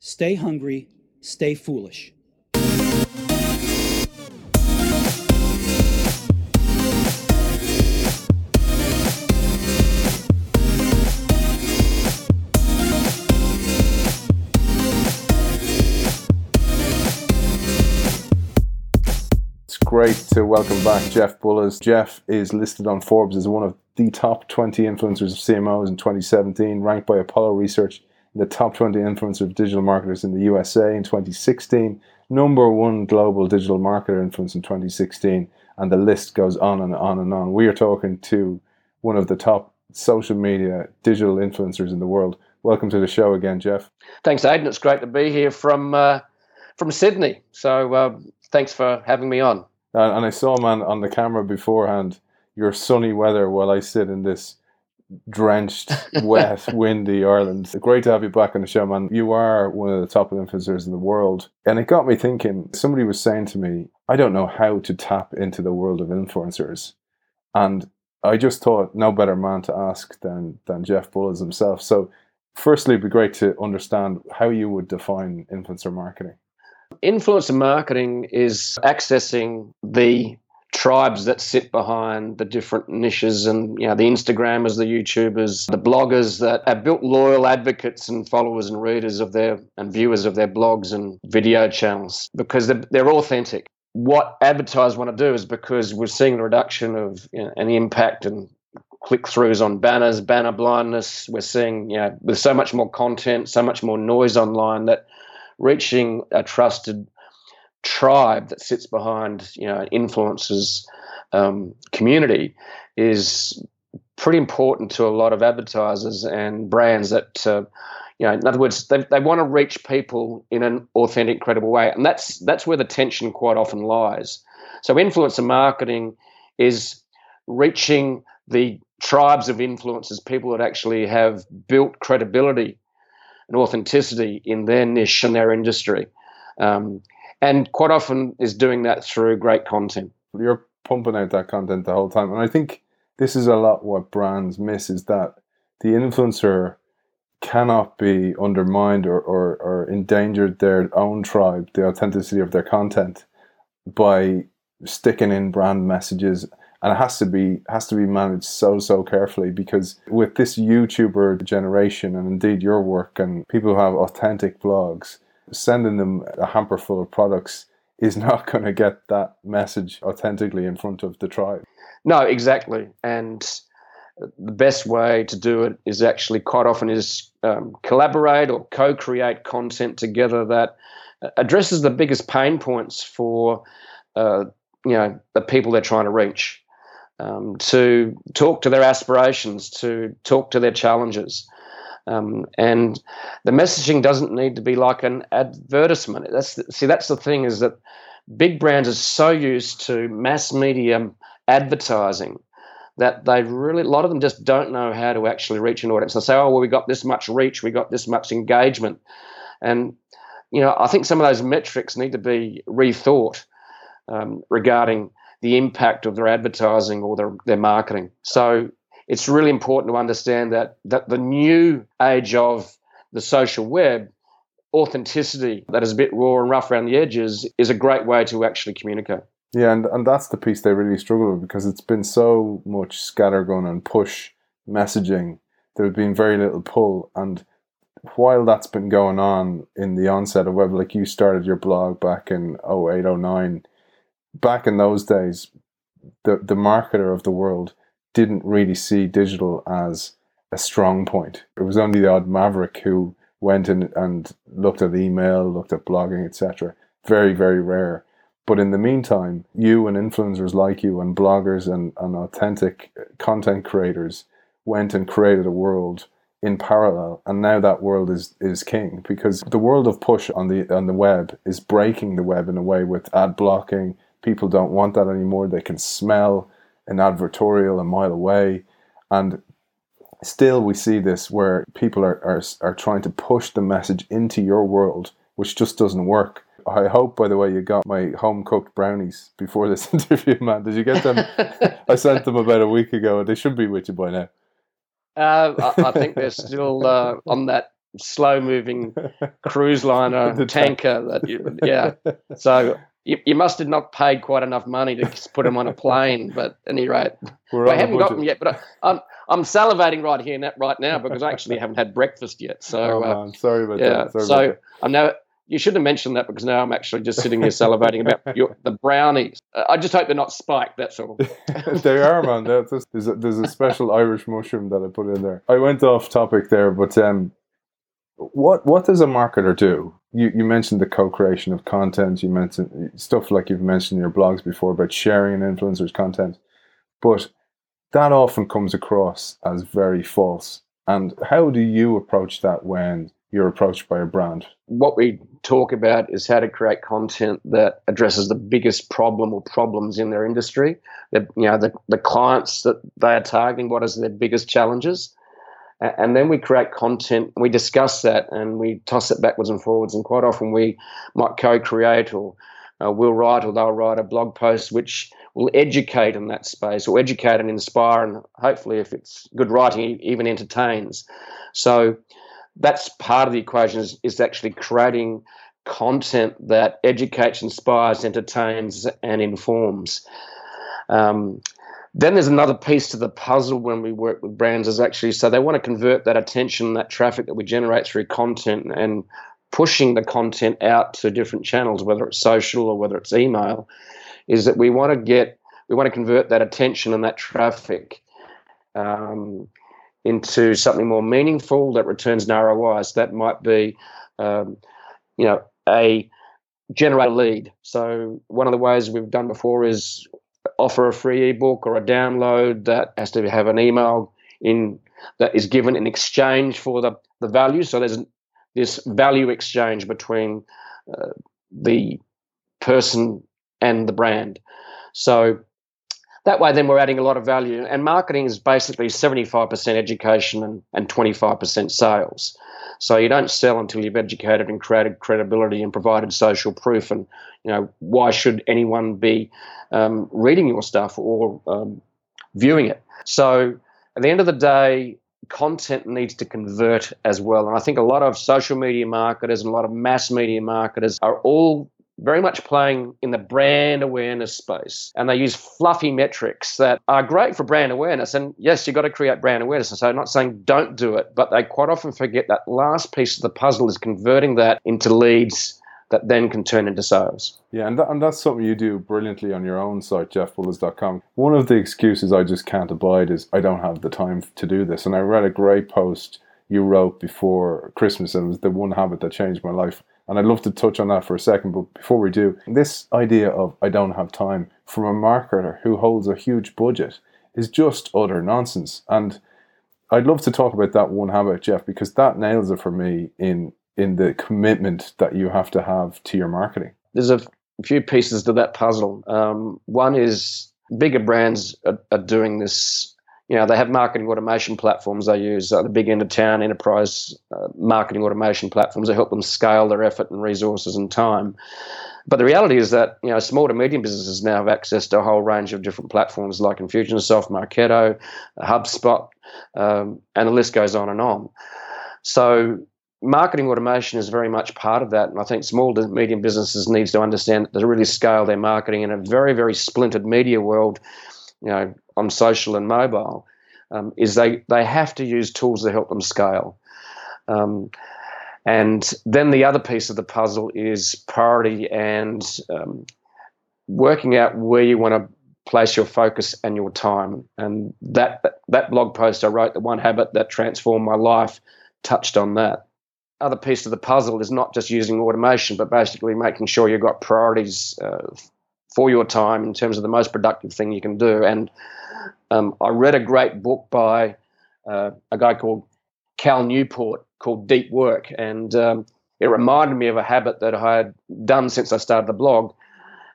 Stay hungry, stay foolish. It's great to welcome back Jeff Bullas. Jeff is listed on Forbes as one of the top 20 influencers of CMOs in 2017, ranked by Apollo Research in the top 20 influencer of digital marketers in the USA in 2016, number one global digital marketer influence in 2016, and the list goes on and on and on. We are talking to one of the top social media digital influencers in the world. Welcome to the show again, Jeff. Thanks, Aidan. It's great to be here from uh, from Sydney. So uh, thanks for having me on. And, and I saw, man, on the camera beforehand, your sunny weather while I sit in this drenched, wet, windy Ireland. Great to have you back on the show, man. You are one of the top influencers in the world. And it got me thinking somebody was saying to me, I don't know how to tap into the world of influencers. And I just thought no better man to ask than than Jeff Bullas himself. So firstly it'd be great to understand how you would define influencer marketing. Influencer marketing is accessing the tribes that sit behind the different niches and you know the Instagrammers, the YouTubers, the bloggers that have built loyal advocates and followers and readers of their and viewers of their blogs and video channels because they're, they're authentic. What advertisers want to do is because we're seeing the reduction of you know, an impact and click throughs on banners, banner blindness. We're seeing, you know, with so much more content, so much more noise online that reaching a trusted tribe that sits behind you know influences um, community is pretty important to a lot of advertisers and brands that uh, you know in other words they, they want to reach people in an authentic credible way and that's that's where the tension quite often lies so influencer marketing is reaching the tribes of influencers people that actually have built credibility and authenticity in their niche and their industry. Um, and quite often is doing that through great content. You're pumping out that content the whole time. And I think this is a lot what brands miss is that the influencer cannot be undermined or, or, or endangered their own tribe, the authenticity of their content by sticking in brand messages and it has to be has to be managed so so carefully because with this YouTuber generation and indeed your work and people who have authentic blogs, sending them a hamper full of products is not going to get that message authentically in front of the tribe. No, exactly, and the best way to do it is actually quite often is um, collaborate or co-create content together that addresses the biggest pain points for uh, you know the people they're trying to reach um, to talk to their aspirations, to talk to their challenges. Um, and the messaging doesn't need to be like an advertisement. That's see, that's the thing is that big brands are so used to mass media advertising that they really a lot of them just don't know how to actually reach an audience. They say, "Oh, well, we got this much reach, we got this much engagement," and you know, I think some of those metrics need to be rethought um, regarding the impact of their advertising or their, their marketing. So it's really important to understand that that the new age of the social web authenticity that is a bit raw and rough around the edges is a great way to actually communicate. Yeah, and, and that's the piece they really struggle with because it's been so much scattergun and push messaging. There's been very little pull. And while that's been going on in the onset of web, like you started your blog back in 08, 09, back in those days, the the marketer of the world didn't really see digital as a strong point. It was only the odd maverick who went and looked at email, looked at blogging, etc. Very, very rare. But in the meantime, you and influencers like you and bloggers and, and authentic content creators went and created a world in parallel and now that world is is king because the world of push on the on the web is breaking the web in a way with ad blocking People don't want that anymore. They can smell an advertorial a mile away. And still, we see this where people are, are, are trying to push the message into your world, which just doesn't work. I hope, by the way, you got my home cooked brownies before this interview, man. Did you get them? I sent them about a week ago, and they should be with you by now. Uh, I, I, think they're still uh, on that slow moving cruise liner The tanker that you, yeah. So you, you must have not paid quite enough money to put them on a plane. But at any rate, I haven't got them yet. But I, I'm I'm salivating right here and that right now because I actually haven't had breakfast yet. So Oh, uh, man, sorry about yeah. that. Sorry So about I'm now. You shouldn't have mentioned that because now I'm actually just sitting here salivating about your, the brownies. Uh, I just hope they're not spiked. That's all. they are, man. Just- There's a, there's a special Irish mushroom that I put in there. I went off topic there, but um, what what does a marketer do? You you mentioned the co-creation of content. You mentioned stuff like you've mentioned in your blogs before about sharing an influencer's content, but that often comes across as very false. And how do you approach that when you're approached by a brand? what we talk about is how to create content that addresses the biggest problem or problems in their industry. The, you know, the, the clients that they are targeting, what is their biggest challenges? And then we create content, we discuss that and we toss it backwards and forwards. And quite often we might co create or uh, we'll write or they'll write a blog post which will educate in that space or educate and inspire. And hopefully, if it's good writing, even entertains. So, that's part of the equation is, is actually creating content that educates, inspires, entertains, and informs. Um, then there's another piece to the puzzle when we work with brands is actually so they want to convert that attention, that traffic that we generate through content and pushing the content out to different channels, whether it's social or whether it's email, is that we want to get we want to convert that attention and that traffic um, into something more meaningful that returns an ROI. So that might be, um, you know, a generate a lead. So one of the ways we've done before is offer a free ebook or a download that has to have an email in that is given in exchange for the, the value. So there's this value exchange between uh, the person and the brand. So that way, then we're adding a lot of value. And marketing is basically 75% education and, and 25% sales. So you don't sell until you've educated and created credibility and provided social proof. And you know why should anyone be um, reading your stuff or um, viewing it? So at the end of the day, content needs to convert as well. And I think a lot of social media marketers and a lot of mass media marketers are all very much playing in the brand awareness space. And they use fluffy metrics that are great for brand awareness. And yes, you've got to create brand awareness. So I'm not saying don't do it, but they quite often forget that last piece of the puzzle is converting that into leads that then can turn into sales. Yeah, and, that, and that's something you do brilliantly on your own site, jeffbullas.com. One of the excuses I just can't abide is I don't have the time to do this. And I read a great post you wrote before Christmas, and it was the one habit that changed my life. And I'd love to touch on that for a second, but before we do, this idea of I don't have time from a marketer who holds a huge budget is just utter nonsense. And I'd love to talk about that one habit, Jeff, because that nails it for me in in the commitment that you have to have to your marketing. There's a few pieces to that puzzle. Um, one is bigger brands are, are, doing this. You know, they have marketing automation platforms they use, uh, the big end of town enterprise uh, marketing automation platforms that help them scale their effort and resources and time. But the reality is that you know small to medium businesses now have access to a whole range of different platforms like Infusionsoft, Marketo, HubSpot, um, and the list goes on and on. So marketing automation is very much part of that and i think small to medium businesses needs to understand to really scale their marketing in a very very splintered media world you know on social and mobile um, is they they have to use tools to help them scale. Um, and then the other piece of the puzzle is priority and um, working out where you want to place your focus and your time. And that that blog post i wrote the one habit that transformed my life touched on that. Other piece of the puzzle is not just using automation, but basically making sure you've got priorities uh, for your time in terms of the most productive thing you can do. And um, I read a great book by uh, a guy called Cal Newport called Deep Work, and um, it reminded me of a habit that I had done since I started the blog,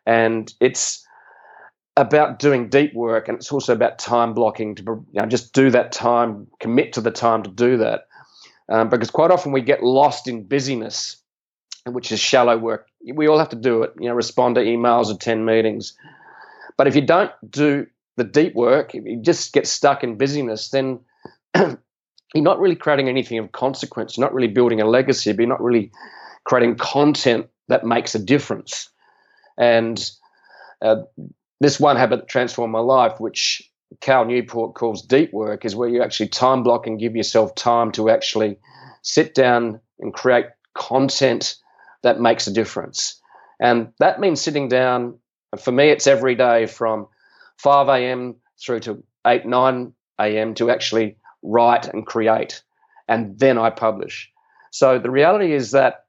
and it's about doing deep work, and it's also about time blocking to you know, just do that time, commit to the time to do that. Um, because quite often we get lost in busyness, which is shallow work. We all have to do it, you know, respond to emails, attend meetings. But if you don't do the deep work, if you just get stuck in busyness, then you're not really creating anything of consequence. You're not really building a legacy, but you're not really creating content that makes a difference. And uh, this one habit that transformed my life, which Cal Newport calls deep work, is where you actually time block and give yourself time to actually sit down and create content that makes a difference. And that means sitting down. For me, it's every day from 5 a.m. through to 8, 9 a.m. to actually write and create. And then I publish. So the reality is that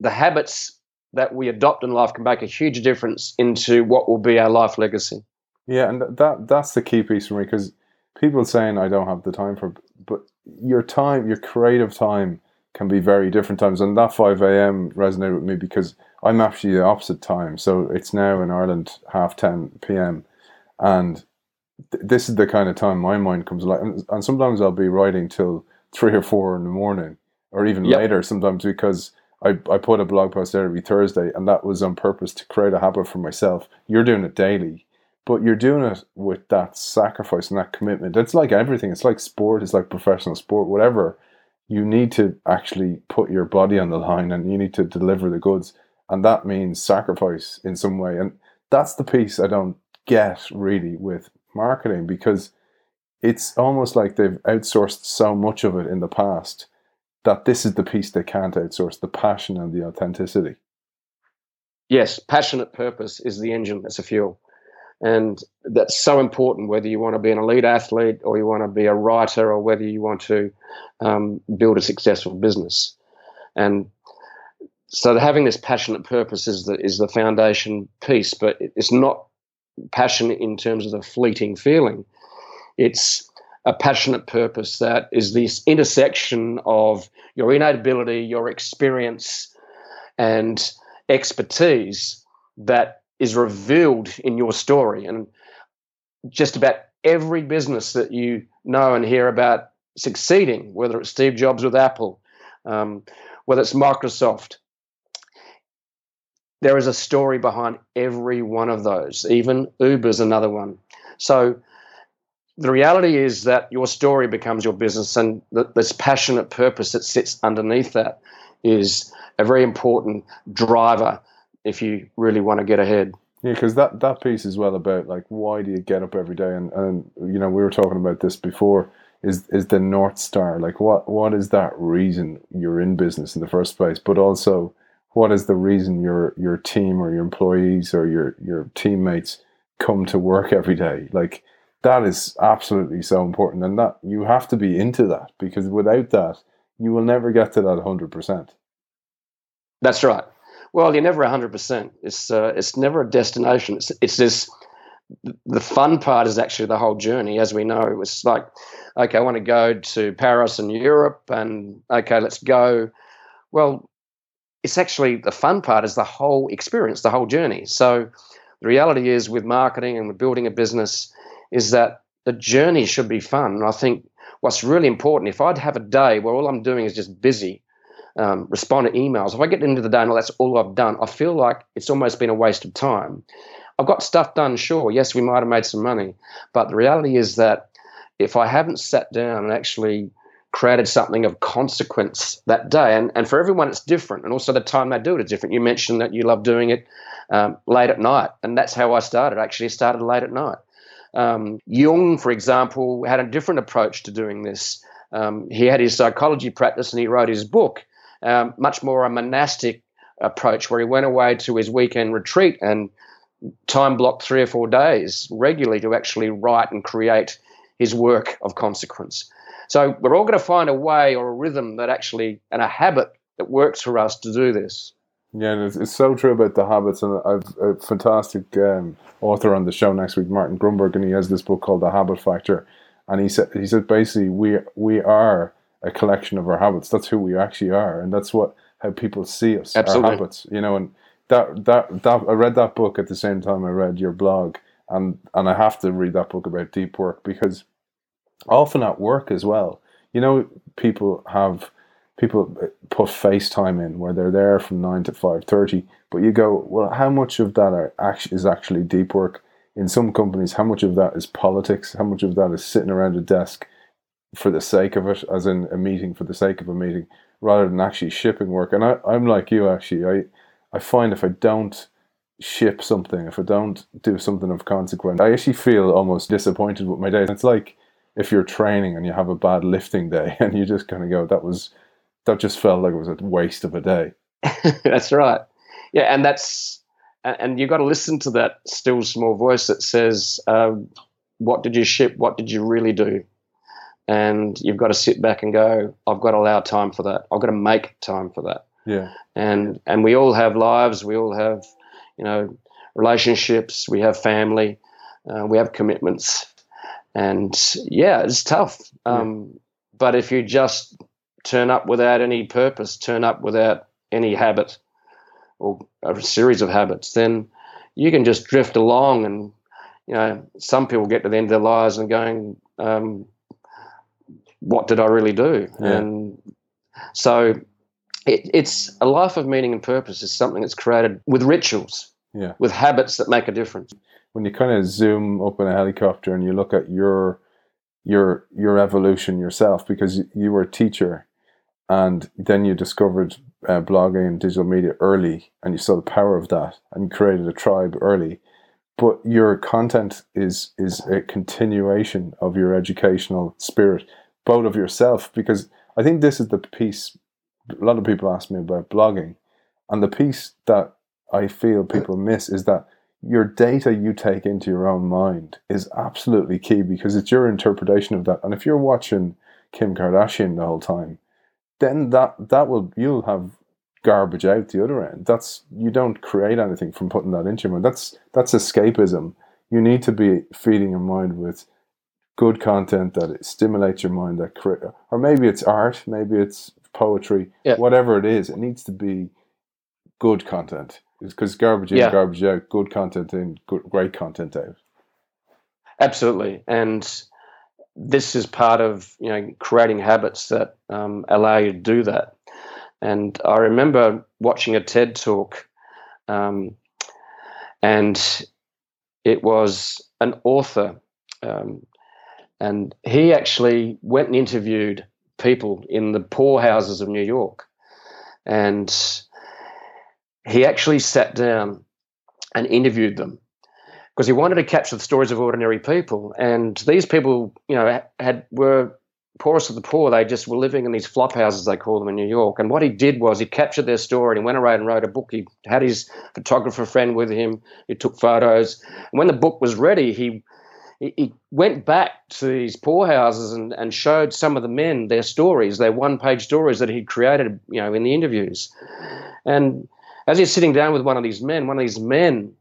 the habits that we adopt in life can make a huge difference into what will be our life legacy. Yeah, and that that's the key piece for me because people saying I don't have the time for, but your time, your creative time, can be very different times. And that five a.m. resonated with me because I'm actually the opposite time. So it's now in Ireland half ten p.m. and th- this is the kind of time my mind comes alive. And, and sometimes I'll be writing till three or four in the morning, or even yep. later sometimes because I, I put a blog post out every Thursday, and that was on purpose to create a habit for myself. You're doing it daily, but you're doing it with that sacrifice and that commitment. It's like everything. It's like sport. It's like professional sport. Whatever. You need to actually put your body on the line, and you need to deliver the goods, and that means sacrifice in some way. And that's the piece I don't get really with marketing because it's almost like they've outsourced so much of it in the past that this is the piece they can't outsource the passion and the authenticity. Yes, passionate purpose is the engine, it's a fuel. And that's so important whether you want to be an elite athlete or you want to be a writer or whether you want to um, build a successful business. And so having this passionate purpose is the, is the foundation piece, but it's not passion in terms of the fleeting feeling. It's a passionate purpose that is this intersection of your innate ability, your experience, and expertise that is revealed in your story. And just about every business that you know and hear about succeeding, whether it's Steve Jobs with Apple, um, whether it's Microsoft, there is a story behind every one of those. Even Uber's another one. So the reality is that your story becomes your business, and this passionate purpose that sits underneath that is a very important driver if you really want to get ahead. Yeah, because that, that piece is well about like why do you get up every day, and and you know we were talking about this before. Is is the north star like what what is that reason you're in business in the first place? But also, what is the reason your your team or your employees or your your teammates come to work every day? Like that is absolutely so important and that you have to be into that because without that you will never get to that 100% that's right well you're never 100% it's uh, it's never a destination. It's, it's this the fun part is actually the whole journey as we know. It was like okay i want to go to paris and europe and okay let's go. Well it's actually the fun part is the whole experience the whole journey. So the reality is with marketing and with building a business is that the journey should be fun. And I think what's really important, if I'd have a day where all I'm doing is just busy, um, respond to emails, if I get into the day and that's all I've done, I feel like it's almost been a waste of time. I've got stuff done, sure. Yes, we might have made some money. But the reality is that if I haven't sat down and actually created something of consequence that day, and, and for everyone it's different, and also the time they do it is different. You mentioned that you love doing it um, late at night, and that's how I started. Actually, I started late at night. Um, Jung, for example, had a different approach to doing this. Um, he had his psychology practice and he wrote his book, um, much more a monastic approach where he went away to his weekend retreat and time blocked three or four days regularly to actually write and create his work of consequence. So we're all going to find a way or a rhythm that actually, and a habit that works for us to do this. Yeah, it's, it's so true about the habits, and I've a fantastic um, author on the show next week, Martin Grunberg, and he has this book called The Habit Factor, and he said he said basically we we are a collection of our habits. That's who we actually are, and that's what how people see us, Absolutely. our habits. You know, and that that that I read that book at the same time I read your blog, and and I have to read that book about deep work because often at work as well, you know, people have people put FaceTime in where they're there from nine to five thirty. But you go, well, how much of that are actually is actually deep work? In some companies, how much of that is politics? How much of that is sitting around a desk, for the sake of it, as in a meeting for the sake of a meeting, rather than actually shipping work. And I, I'm like you actually. I I find if I don't ship something, if I don't do something of consequence, I actually feel almost disappointed with my day. It's like if you're training and you have a bad lifting day and you just kind of go, that was that just felt like it was a waste of a day. that's right. Yeah, and that's and you've got to listen to that still small voice that says, um, "What did you ship? What did you really do?" And you've got to sit back and go, "I've got to allow time for that. I've got to make time for that." Yeah. And and we all have lives. We all have, you know, relationships. We have family. Uh, we have commitments. And yeah, it's tough. Um, yeah. But if you just turn up without any purpose, turn up without any habit or a series of habits, then you can just drift along. And, you know, some people get to the end of their lives and going, um, what did I really do? Yeah. And so it, it's a life of meaning and purpose is something that's created with rituals, yeah. with habits that make a difference. When you kind of zoom up in a helicopter and you look at your your your evolution yourself, because you were a teacher and then you discovered uh, blogging and digital media early and you saw the power of that and you created a tribe early but your content is is a continuation of your educational spirit both of yourself because i think this is the piece a lot of people ask me about blogging and the piece that i feel people miss is that your data you take into your own mind is absolutely key because it's your interpretation of that and if you're watching kim kardashian the whole time then that that will you'll have garbage out the other end. That's you don't create anything from putting that into your mind. That's that's escapism. You need to be feeding your mind with good content that stimulates your mind. That create, or maybe it's art, maybe it's poetry, yeah. whatever it is. It needs to be good content because garbage in, yeah. garbage out. Good content in, good, great content out. Absolutely, and this is part of you know creating habits that um, allow you to do that. And I remember watching a TED talk, um, and it was an author, um, and he actually went and interviewed people in the poorhouses of New York, and he actually sat down and interviewed them because he wanted to capture the stories of ordinary people. And these people, you know, had were poorest of the poor. They just were living in these flop houses, they call them in New York. And what he did was he captured their story and he went around and wrote a book. He had his photographer friend with him. He took photos. And when the book was ready, he he went back to these poorhouses and, and showed some of the men their stories, their one-page stories that he'd created, you know, in the interviews. And as he's sitting down with one of these men, one of these men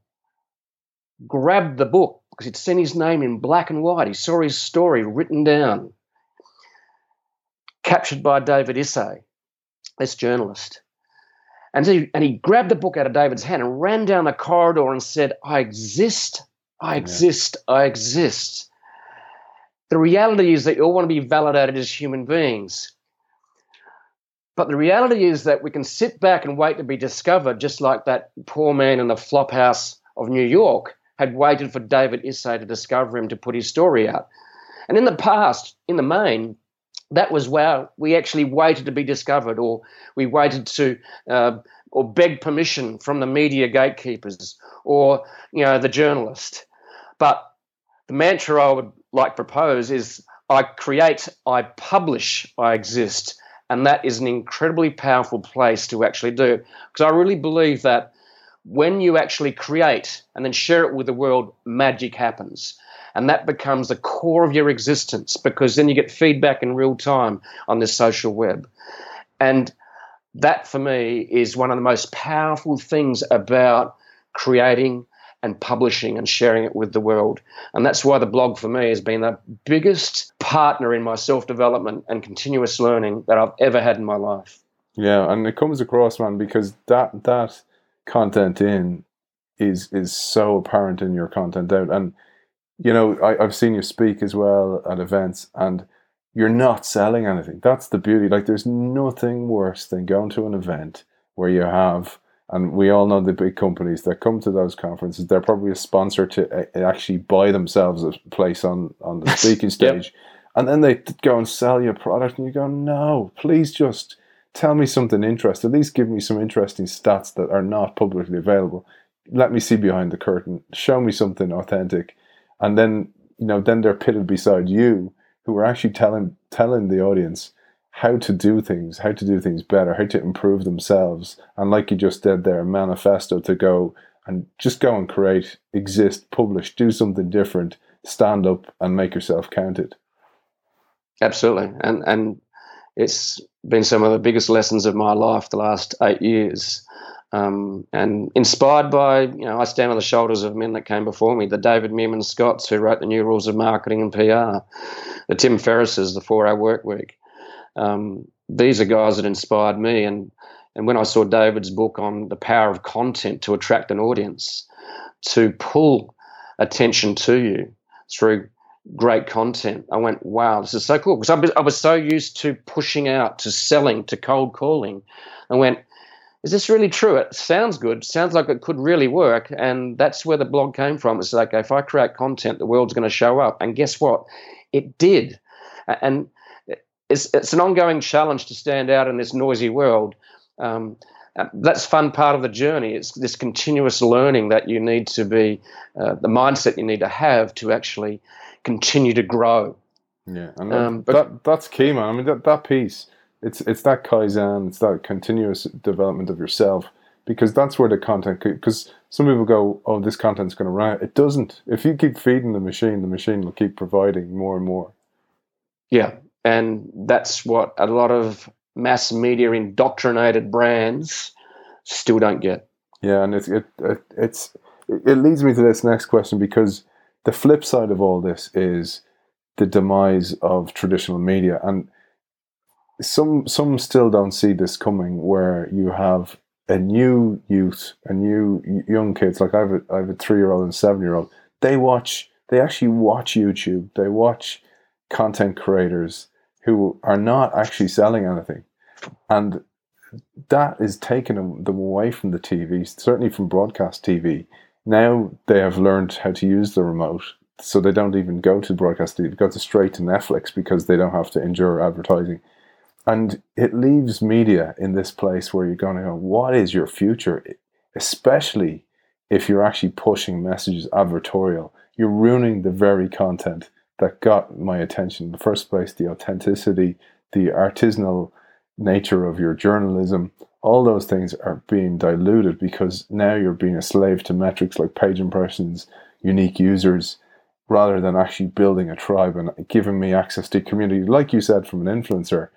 grabbed the book because he'd seen his name in black and white. He saw his story written down, captured by David Isay, this journalist. And he, and he grabbed the book out of David's hand and ran down the corridor and said, I exist, I exist, yeah. I exist. The reality is that you all want to be validated as human beings. But the reality is that we can sit back and wait to be discovered, just like that poor man in the flop house of New York had waited for David Isay to discover him to put his story out. And in the past, in the main, that was where we actually waited to be discovered, or we waited to, uh, or beg permission from the media gatekeepers, or you know the journalist. But the mantra I would like propose is: I create, I publish, I exist, and that is an incredibly powerful place to actually do. Because I really believe that when you actually create and then share it with the world, magic happens. And that becomes the core of your existence because then you get feedback in real time on the social web. And that for me is one of the most powerful things about creating and publishing and sharing it with the world. And that's why the blog for me has been the biggest partner in my self development and continuous learning that I've ever had in my life. Yeah, and it comes across, man, because that that content in is is so apparent in your content out. And you know, I, I've seen you speak as well at events, and you're not selling anything. That's the beauty. Like, there's nothing worse than going to an event where you have, and we all know the big companies that come to those conferences. They're probably a sponsor to eh, eh, actually buy themselves a place on on the speaking stage. yep And then they go and sell you a product, and you go, no, please just tell me something interesting. At least give me some interesting stats that are not publicly available. Let me see behind the curtain. Show me something authentic, and then you know, then they're pitted beside you, who are actually telling telling the audience how to do things, how to do things better, how to improve themselves, and like you just did there, a manifesto to go and just go and create, exist, publish, do something different, stand up, and make yourself counted. Absolutely, and and it's been some of the biggest lessons of my life the last eight years. Um, and inspired by, you know, I stand on the shoulders of men that came before me, the David Meerman Scotts who wrote the new rules of marketing and PR, the Tim Ferrisses, the four hour work week. Um, these are guys that inspired me. And, and when I saw David's book on the power of content to attract an audience, to pull attention to you through great content. I went, wow, this is so cool. Because I, was so used to pushing out, to selling, to cold calling. I went, is this really true? It sounds good. Sounds like it could really work. And that's where the blog came from. It's like, if I create content, the world's going to show up. And guess what? It did. And it's, it's an ongoing challenge to stand out in this noisy world. Um, uh, that's fun part of the journey. It's this continuous learning that you need to be, uh, the mindset you need to have to actually continue to grow. Yeah, and that, um, but, that that's key, man. I mean, that, that piece, it's it's that kaizen, it's that continuous development of yourself, because that's where the content. Because some people go, "Oh, this content's going to run." It doesn't. If you keep feeding the machine, the machine will keep providing more and more. Yeah, and that's what a lot of mass media indoctrinated brands still don't get. Yeah, and it's it, it it's it leads me to this next question because the flip side of all this is the demise of traditional media, and some some still don't see this coming. Where you have a new youth, a new young kids, like I have a, I have a three year old and seven year old. They watch, they actually watch YouTube. They watch content creators who are not actually selling anything, and that is taking them, away from the TV, certainly from broadcast TV, now they have learned how to use the remote, so they don't even go to broadcast. TV, They go to straight to Netflix because they don't have to endure advertising. And it leaves media in this place where you're going to go, what is your future? Especially if you're actually pushing messages advertorial. You're ruining the very content that got my attention in the first place the authenticity, the artisanal nature of your journalism, all those things are being diluted because now you're being a slave to metrics like page impressions, unique users, rather than actually building a tribe and giving me access to community. Like you said, from an influencer,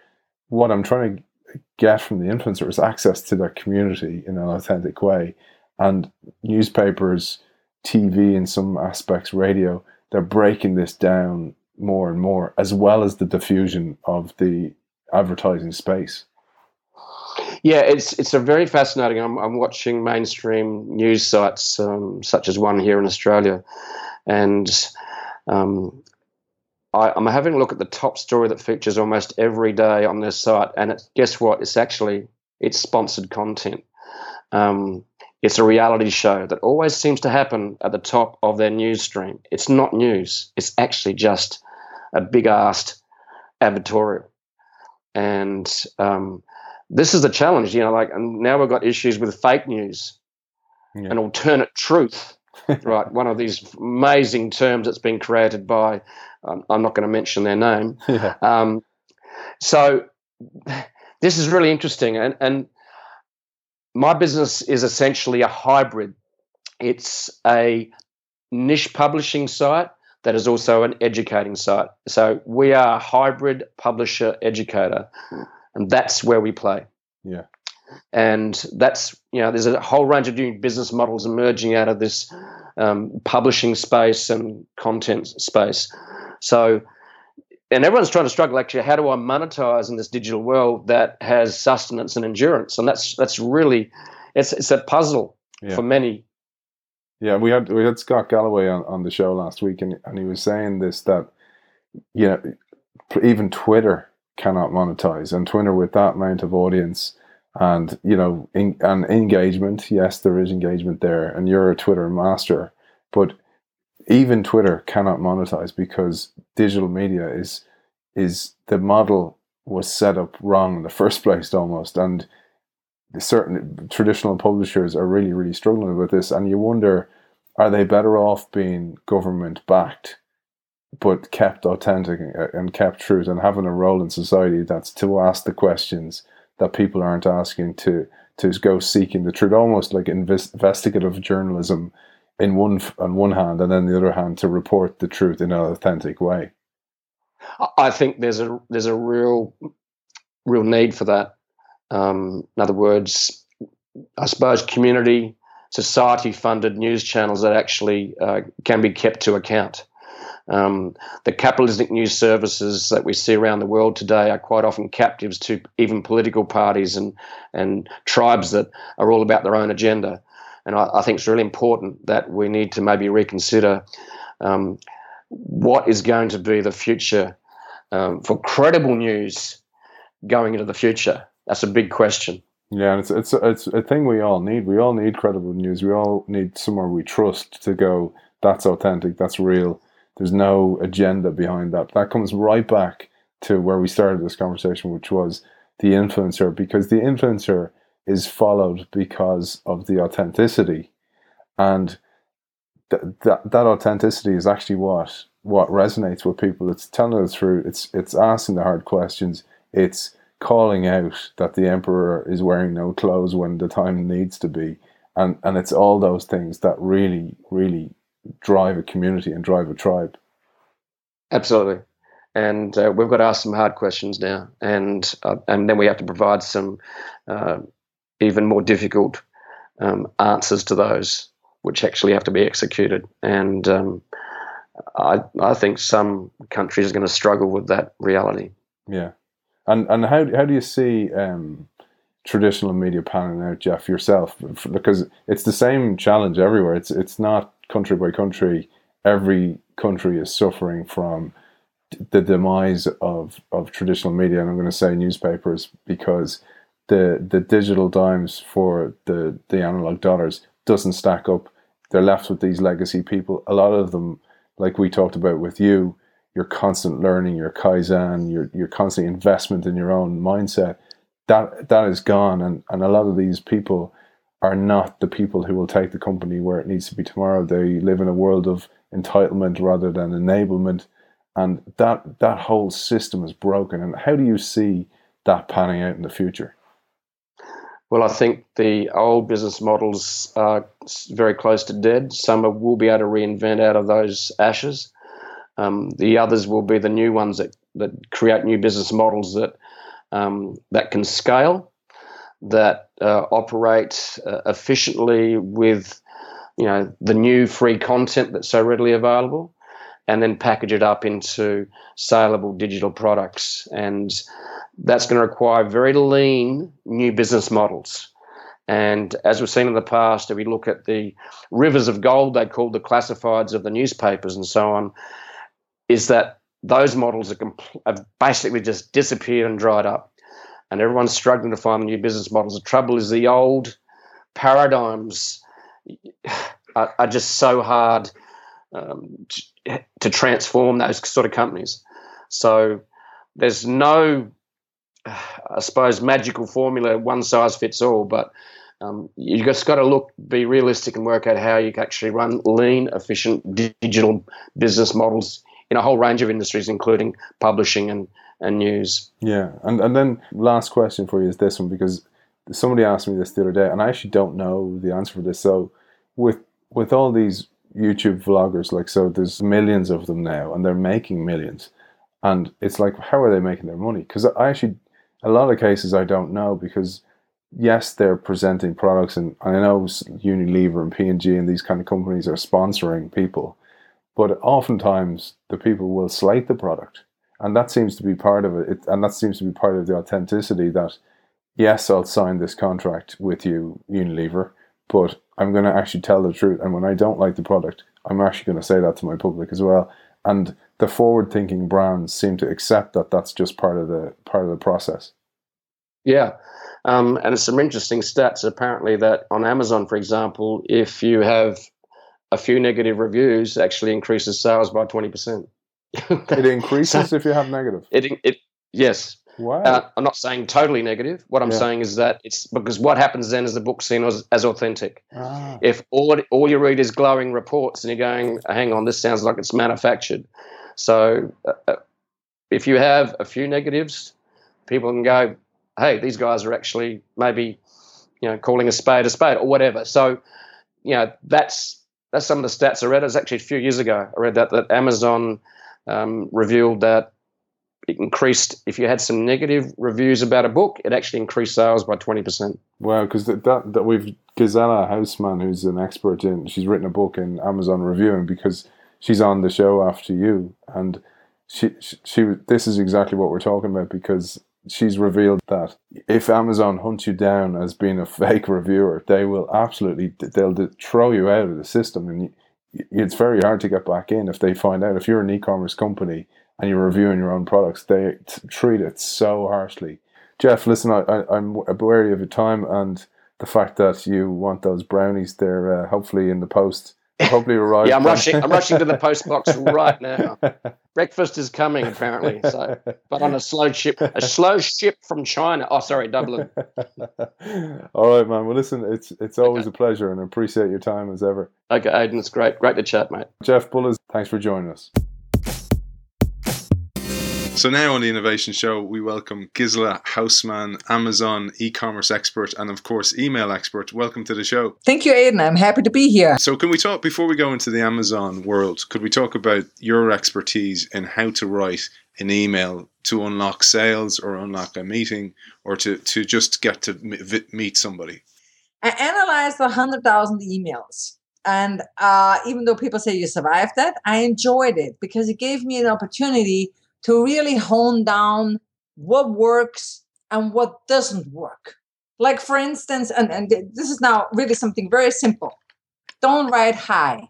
what I'm trying to get from the influencer is access to that community in an authentic way. And newspapers, TV, in some aspects, radio, they're breaking this down more and more, as well as the diffusion of the advertising space. Yeah, it's it's a very fascinating. I'm, I'm watching mainstream news sites um, such as one here in Australia, and um, I, am having a look at the top story that features almost every day on their site, and it, guess what? It's actually it's sponsored content. Um, it's a reality show that always seems to happen at the top of their news stream. It's not news. It's actually just a big assed advertorial, and um, this is the challenge, you know, like, and now we've got issues with fake news yeah. and alternate truth, right? One of these amazing terms that's been created by, um, I'm not going to mention their name. Yeah. Um, so this is really interesting. And, and my business is essentially a hybrid. It's a niche publishing site that is also an educating site. So we are a hybrid publisher educator. And that's where we play. Yeah. And that's you know, there's a whole range of new business models emerging out of this um, publishing space and content space. So, and everyone's trying to struggle actually. How do I monetize in this digital world that has sustenance and endurance? And that's that's really it's it's a puzzle yeah. for many. Yeah, we had we had Scott Galloway on, on the show last week, and and he was saying this that you know even Twitter cannot monetize. And Twitter, with that amount of audience and you know, in, and engagement, yes, there is engagement there, and you're a Twitter master, but even Twitter cannot monetize because digital media is is the model was set up wrong in the first place almost. And certain traditional publishers are really really struggling with this. And you wonder are they better off being government backed but kept authentic and kept true and having a role in society that's to ask the questions that people aren't asking to to go seeking the truth? Almost like investigative journalism in one on one hand and then the other hand to report the truth in an authentic way. I think there's a there's a real real need for that. Um, in other words i suppose community society funded news channels that actually uh, can be kept to account. Um, the capitalistic news services that we see around the world today are quite often captives to even political parties and, and tribes that are all about their own agenda. And I, I think it's really important that we need to maybe reconsider um, what is going to be the future um, for credible news going into the future. That's a big question. Yeah, and it's it's it's a thing we all need. We all need credible news. We all need somewhere we trust to go. That's authentic. That's real. There's no agenda behind that. That comes right back to where we started this conversation, which was the influencer, because the influencer is followed because of the authenticity, and th- that that authenticity is actually what what resonates with people. It's telling the truth. It's it's asking the hard questions. It's calling out that the emperor is wearing no clothes when the time needs to be, and and it's all those things that really really drive a community and drive a tribe. Absolutely. And uh, we've got to ask some hard questions now, and uh, and then we have to provide some uh, even more difficult um, answers to those, which actually have to be executed. And um, I I think some countries are going to struggle with that reality. Yeah, and and how how do you see um, traditional media panning out, Jeff, yourself? Because it's the same challenge everywhere. It's it's not country by country, every country is suffering from the demise of, of traditional media, and I'm going to say newspapers because the the digital dimes for the the analog dollars doesn't stack up. They're left with these legacy people. A lot of them, like we talked about with you, your constant learning, your kaizen, your your constant investment in your own mindset, that that is gone, and and a lot of these people are not the people who will take the company where it needs to be tomorrow. They live in a world of entitlement rather than enablement, and that that whole system is broken. And how do you see that panning out in the future? Well, I think the old business models are very close to dead. Some will be able to reinvent out of those ashes. Um, the others will be the new ones that, that create new business models that um, that can scale that uh, operate uh, efficiently with you know the new free content that's so readily available and then package it up into saleable digital products and that's going to require very lean new business models and as we've seen in the past if we look at the rivers of gold they called the classifieds of the newspapers and so on is that those models compl- have basically just disappeared and dried up and everyone's struggling to find new business models. The trouble is the old paradigms are, are just so hard um, to, to, transform those sort of companies. So there's no, I suppose, magical formula, one size fits all, but um, you just got to look, be realistic, and work out how you can actually run lean, efficient digital business models in a whole range of industries, including publishing and and news. Yeah, and and then last question for you is this one because somebody asked me this the other day, and I actually don't know the answer for this. So with with all these YouTube vloggers, like so, there's millions of them now, and they're making millions, and it's like, how are they making their money? Because I actually, a lot of cases, I don't know because yes, they're presenting products, and I know Unilever and P and G and these kind of companies are sponsoring people, but oftentimes the people will slate the product and that seems to be part of it. it. and that seems to be part of the authenticity that yes i'll sign this contract with you unilever but i'm going to actually tell the truth and when i don't like the product i'm actually going to say that to my public as well and the forward thinking brands seem to accept that that's just part of the part of the process yeah um, and some interesting stats apparently that on amazon for example if you have a few negative reviews actually increases sales by 20% it increases if you have negative. It, it yes. Wow. Uh, I'm not saying totally negative. What I'm Yeah. saying is that it's because what happens then is the book's seen as, as authentic. Ah. If all all you read is glowing reports and you're going, hang on, this sounds like it's manufactured. So uh, uh, if you have a few negatives, people can go, hey, these guys are actually maybe, you know, calling a spade a spade or whatever. So, you know, that's that's some of the stats I read. It actually a few years ago. I read that that Amazon um, revealed that it increased if you had some negative reviews about a book, it actually increased sales by twenty percent. Wow, because that, that that we've Gisela Hausmann, who's an expert in, she's written a book in Amazon reviewing because she's on the show after you, and she she, she this is exactly what we're talking about because she's revealed that if Amazon hunts you down as being a fake reviewer, they will absolutely they'll throw you out of the system, and it's very hard to get back in if they find out if you're an e-commerce company and you're reviewing your own products, they t- treat it so harshly. Jeff, listen, I, I, I'm wary of your time and the fact that you want those brownies. They're uh, hopefully in the post. Hopefully arrive. Yeah, I'm rushing. I'm rushing to the post box right now. Breakfast is coming apparently. So, but on a slow ship, a slow ship from China. Oh, sorry, Dublin. All right, man. Well, listen, it's it's always a pleasure, and I appreciate your time as ever. Okay, Aiden, it's great. Great to chat, mate. Jeff Bullas, thanks for joining us. So now on the Innovation Show, we welcome Gisela Hausmann, Amazon e-commerce expert, and of course email expert. Welcome to the show. Thank you, Aidan. I'm happy to be here. So, can we talk before we go into the Amazon world? Could we talk about your expertise in how to write an email to unlock sales, or unlock a meeting, or to to just get to meet somebody? I analyzed 100,000 emails. And uh, even though people say you survived that, I enjoyed it because it gave me an opportunity to really hone down what works and what doesn't work. Like, for instance, and, and this is now really something very simple don't write hi.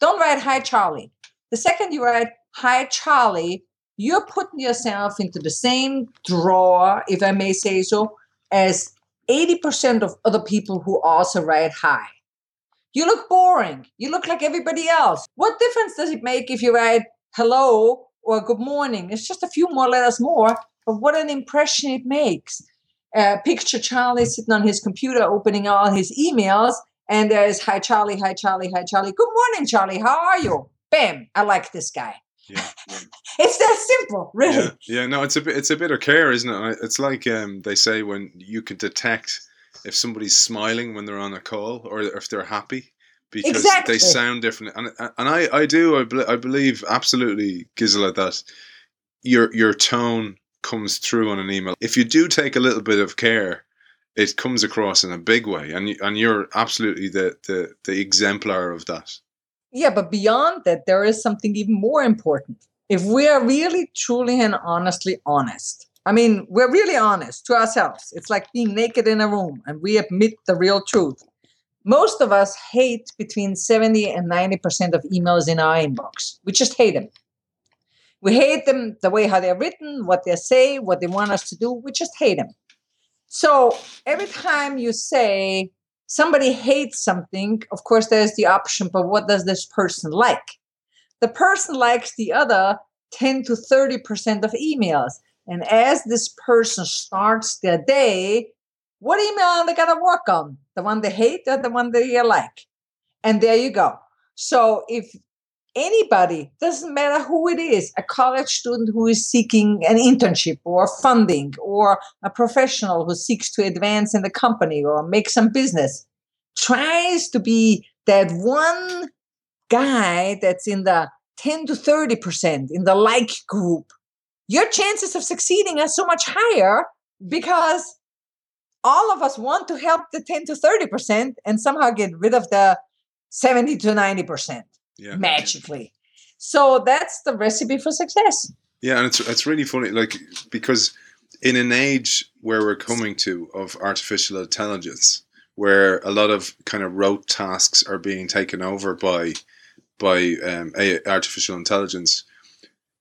Don't write hi, Charlie. The second you write hi, Charlie, you're putting yourself into the same drawer, if I may say so, as 80% of other people who also write hi. You look boring. You look like everybody else. What difference does it make if you write hello or good morning? It's just a few more letters more, but what an impression it makes. Uh, picture Charlie sitting on his computer opening all his emails, and there's hi, Charlie, hi, Charlie, hi, Charlie. Good morning, Charlie. How are you? Bam, I like this guy. Yeah, It's that simple, really. yeah, yeah. No, it's a bit, it's a bit of care, isn't it? It's like um, they say when you can detect if somebody's smiling when they're on a call or if they're happy because Exactly. they sound different. And and I, I do I, I believe absolutely, Gisela, that your your tone comes through on an email. If you do take a little bit of care, it comes across in a big way, and you, and you're absolutely the, the the exemplar of that. Yeah, but beyond that, there is something even more important. If we are really, truly, and honestly honest, I mean, we're really honest to ourselves. It's like being naked in a room and we admit the real truth. Most of us hate between 70 and 90% of emails in our inbox. We just hate them. We hate them the way how they're written, what they say, what they want us to do. We just hate them. So every time you say, somebody hates something, of course, there's the option, but what does this person like? The person likes the other 10 to 30% of emails. And as this person starts their day, what email are they going to work on? The one they hate or the one they like? And there you go. So if anybody, doesn't matter who it is, a college student who is seeking an internship or funding, or a professional who seeks to advance in the company or make some business, tries to be that one guy that's in the 10 to 30% in the like group, your chances of succeeding are so much higher because all of us want to help the 10 to 30% and somehow get rid of the 70 to 90% Yeah. magically. So that's the recipe for success. Yeah, and it's it's really funny, like because in an age where we're coming to of artificial intelligence, where a lot of kind of rote tasks are being taken over by by um, a- artificial intelligence,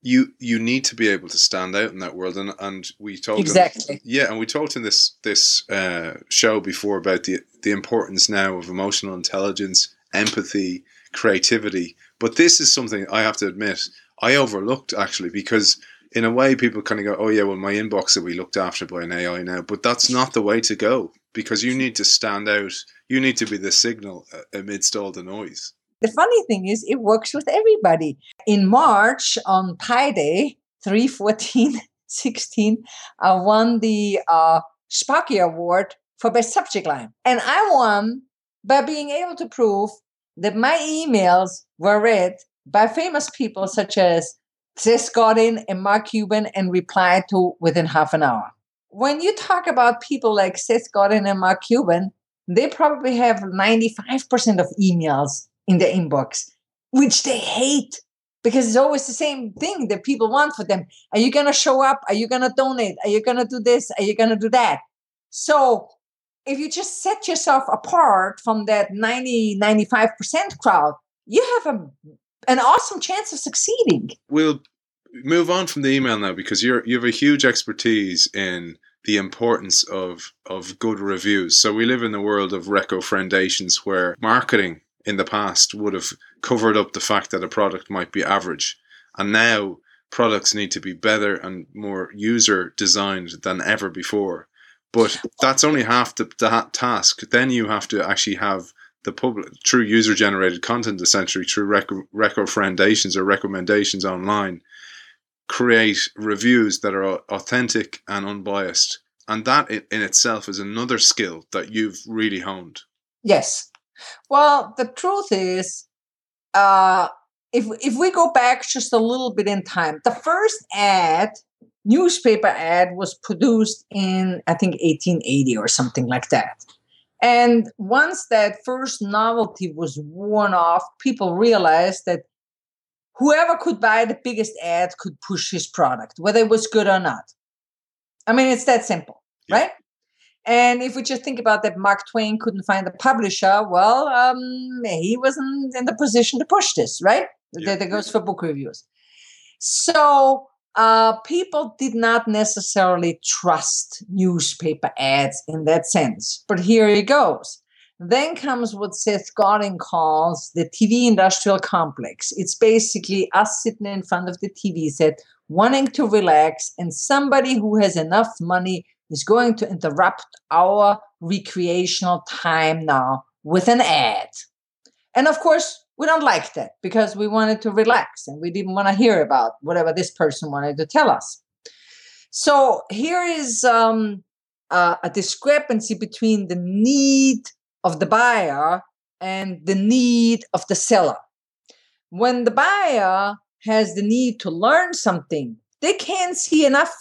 you you need to be able to stand out in that world. And and we talked Exactly. yeah, and we talked in this this uh, show before about the the importance now of emotional intelligence, empathy, creativity. But this is something I have to admit I overlooked actually because in a way people kind of go, oh yeah, well my inbox will be looked after by an AI now, but that's not the way to go because you need to stand out. You need to be the signal uh, amidst all the noise. The funny thing is, it works with everybody. In March on Pi Day, 314 16, I won the uh, Sparky Award for Best Subject Line. And I won by being able to prove that my emails were read by famous people such as Seth Godin and Mark Cuban and replied to within half an hour. When you talk about people like Seth Godin and Mark Cuban, they probably have 95% of emails in their inbox, which they hate because it's always the same thing that people want for them. Are you going to show up? Are you going to donate? Are you going to do this? Are you going to do that? So if you just set yourself apart from that 90, 95% crowd, you have a, an awesome chance of succeeding. We'll move on from the email now because you're you have a huge expertise in the importance of of good reviews. So we live in the world of reco recommendations where marketing in the past would have covered up the fact that a product might be average. And now products need to be better and more user designed than ever before. But that's only half the, the task. Then you have to actually have the public true user generated content essentially through rec- recommendations or recommendations online create reviews that are authentic and unbiased and that in itself is another skill that you've really honed yes well the truth is uh if if we go back just a little bit in time the first ad newspaper ad was produced in i think 1880 or something like that. And once that first novelty was worn off people realized that whoever could buy the biggest ad could push his product whether it was good or not. I mean it's that simple yeah. right and if we just think about that mark twain couldn't find a publisher well um, he wasn't in the position to push this right yeah. that, goes for book reviews so uh, people did not necessarily trust newspaper ads in that sense. But here it goes. Then comes what Seth Godin calls the TV industrial complex. It's basically us sitting in front of the TV set, wanting to relax, and somebody who has enough money is going to interrupt our recreational time now with an ad. And of course, we don't like that because we wanted to relax and we didn't want to hear about whatever this person wanted to tell us. So here is um, uh, a discrepancy between the need of the buyer and the need of the seller. When the buyer has the need to learn something, they can't see enough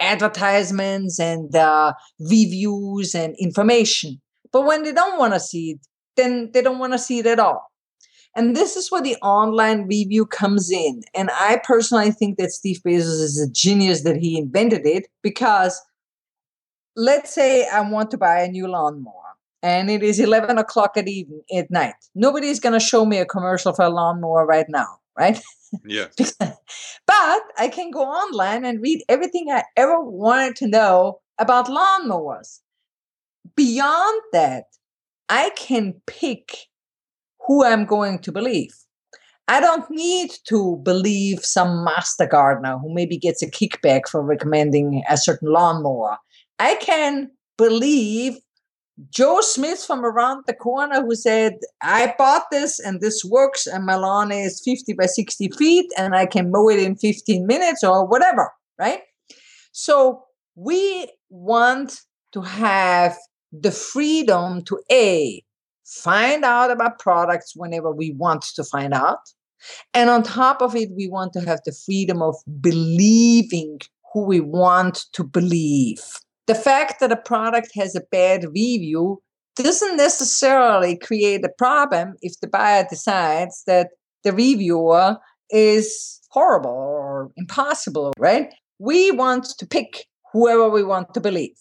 advertisements and uh, reviews and information. But when they don't want to see it, then they don't want to see it at all. And this is where the online review comes in. And I personally think that Steve Bezos is a genius that he invented it because let's say I want to buy a new lawnmower and it is 11 o'clock at, even, at night. Nobody's going to show me a commercial for a lawnmower right now, right? Yeah. but I can go online and read everything I ever wanted to know about lawnmowers. Beyond that, I can pick who I'm going to believe. I don't need to believe some master gardener who maybe gets a kickback for recommending a certain lawnmower. I can believe Joe Smith from around the corner who said, I bought this and this works, and my lawn is 50 by 60 feet, and I can mow it in 15 minutes or whatever, right? So we want to have the freedom to A, find out about products whenever we want to find out. And on top of it, we want to have the freedom of believing who we want to believe. The fact that a product has a bad review doesn't necessarily create a problem if the buyer decides that the reviewer is horrible or impossible, right? We want to pick whoever we want to believe.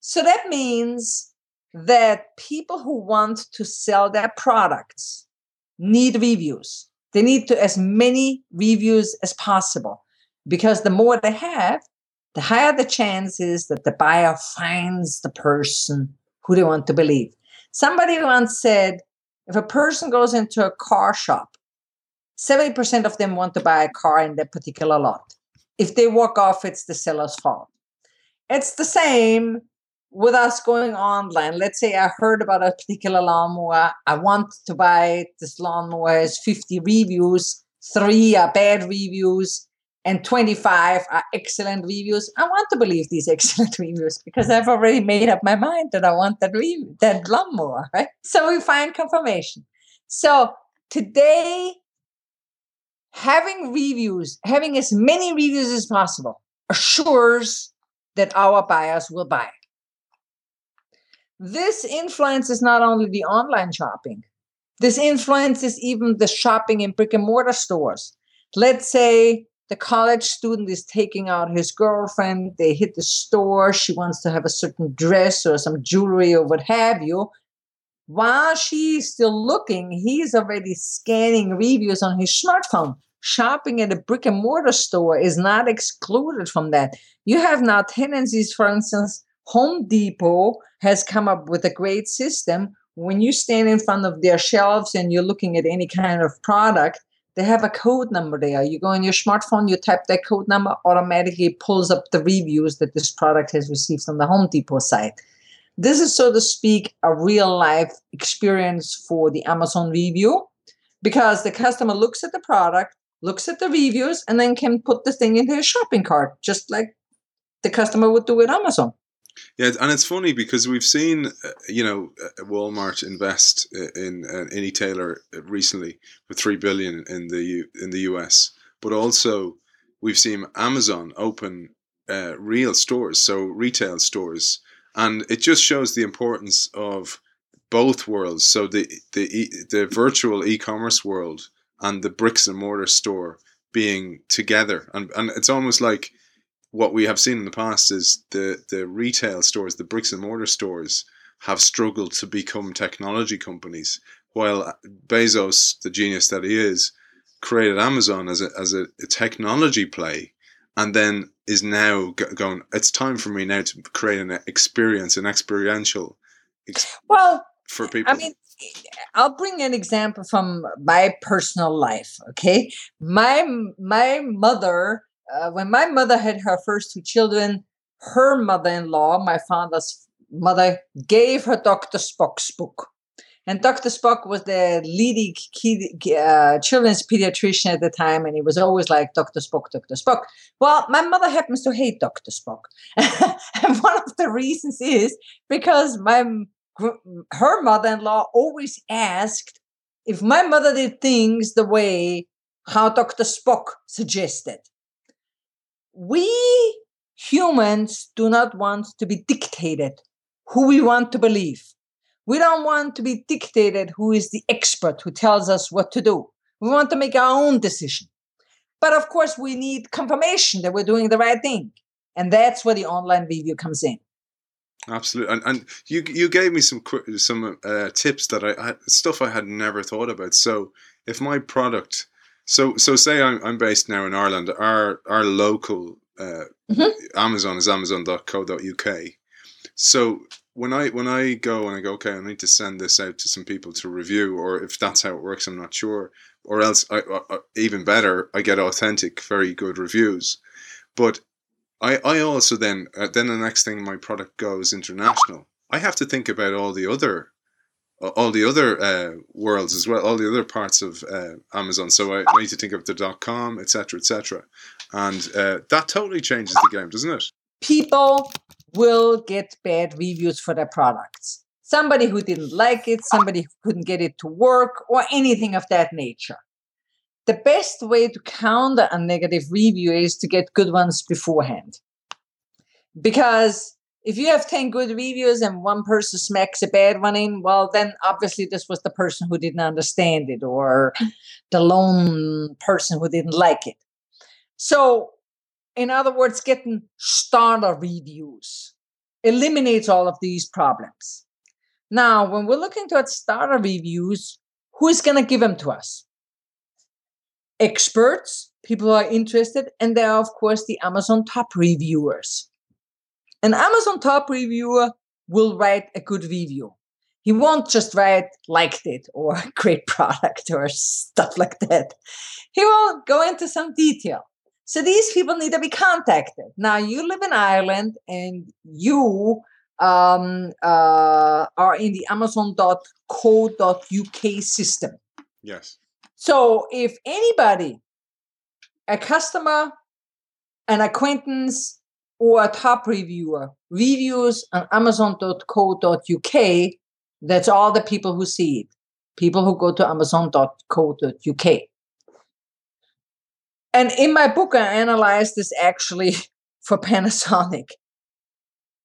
So that means that people who want to sell their products need reviews. They need to as many reviews as possible because the more they have, the higher the chance is that the buyer finds the person who they want to believe. Somebody once said, if a person goes into a car shop, 70% of them want to buy a car in that particular lot. If they walk off, it's the seller's fault. It's the same with us going online. Let's say I heard about a particular lawnmower. I want to buy this lawnmower has 50 reviews, three are bad reviews, and 25 are excellent reviews. I want to believe these excellent reviews because I've already made up my mind that I want that review, that lawnmower, right? So we find confirmation. So today, having reviews, having as many reviews as possible, assures that our buyers will buy. This influences not only the online shopping, this influences even the shopping in brick and mortar stores. Let's say the college student is taking out his girlfriend, they hit the store, she wants to have a certain dress or some jewelry or what have you. While she's still looking, he's already scanning reviews on his smartphone. Shopping at a brick and mortar store is not excluded from that. You have now tendencies, for instance, Home Depot has come up with a great system. When you stand in front of their shelves and you're looking at any kind of product, they have a code number there. You go on your smartphone, you type that code number, automatically pulls up the reviews that this product has received on the Home Depot site. This is, so to speak, a real life experience for the Amazon review because the customer looks at the product, looks at the reviews, and then can put the thing into his shopping cart, just like the customer would do with Amazon. Yeah, and it's funny because we've seen, uh, you know, uh, Walmart invest in uh, an e-tailer recently for three billion in the U, in the US, but also we've seen Amazon open uh, real stores, so retail stores, and it just shows the importance of both worlds. So the the the virtual e-commerce world and the bricks and mortar store being together, and and it's almost like what we have seen in the past is the the retail stores, the bricks and mortar stores, have struggled to become technology companies, while Bezos, the genius that he is, created Amazon as a as a, a technology play, and then is now going. It's time for me now to create an experience, an experiential. Ex- well, for people. I mean, I'll bring an example from my personal life. Okay, my my mother uh, when my mother had her first two children, her mother-in-law, my father's mother, gave her Dr. Spock's book. And Dr. Spock was the leading key, uh, children's pediatrician at the time, and he was always like, Dr. Spock, Dr. Spock. Well, my mother happens to hate Dr. Spock. and one of the reasons is because my her mother-in-law always asked if my mother did things the way how Dr. Spock suggested we humans do not want to be dictated who we want to believe. We don't want to be dictated who is the expert who tells us what to do. We want to make our own decision. But of course, we need confirmation that we're doing the right thing. And that's where the online review comes in. Absolutely, and, and you you gave me some some uh, tips that I, I stuff I had never thought about. So if my product so, so say I'm, I'm based now in Ireland. Our our local uh, mm-hmm. Amazon is Amazon.co.uk. So when I when I go and I go, okay, I need to send this out to some people to review, or if that's how it works, I'm not sure. Or else, I, I, even better, I get authentic, very good reviews. But I I also then uh, then the next thing my product goes international. I have to think about all the other all the other uh, worlds as well, all the other parts of uh, Amazon. So I, need to think of the dot com, etc., etc., and uh, that totally changes the game, doesn't it? People will get bad reviews for their products. Somebody who didn't like it, somebody who couldn't get it to work, or anything of that nature. The best way to counter a negative review is to get good ones beforehand. Because if you have 10 good reviews and one person smacks a bad one in, well, then obviously this was the person who didn't understand it or the lone person who didn't like it. So, in other words, getting starter reviews eliminates all of these problems. Now, when we're looking at starter reviews, who is going to give them to us? Experts, people who are interested, and there are, of course, the Amazon top reviewers. An Amazon top reviewer will write a good review. He won't just write liked it or great product or stuff like that. He will go into some detail. So these people need to be contacted. Now you live in Ireland and you um, uh, are in the Amazon.co.uk system. Yes. So if anybody, a customer, an acquaintance, or a top reviewer reviews on Amazon.co.uk, that's all the people who see it. People who go to Amazon.co.uk. And in my book, I analyzed this actually for Panasonic.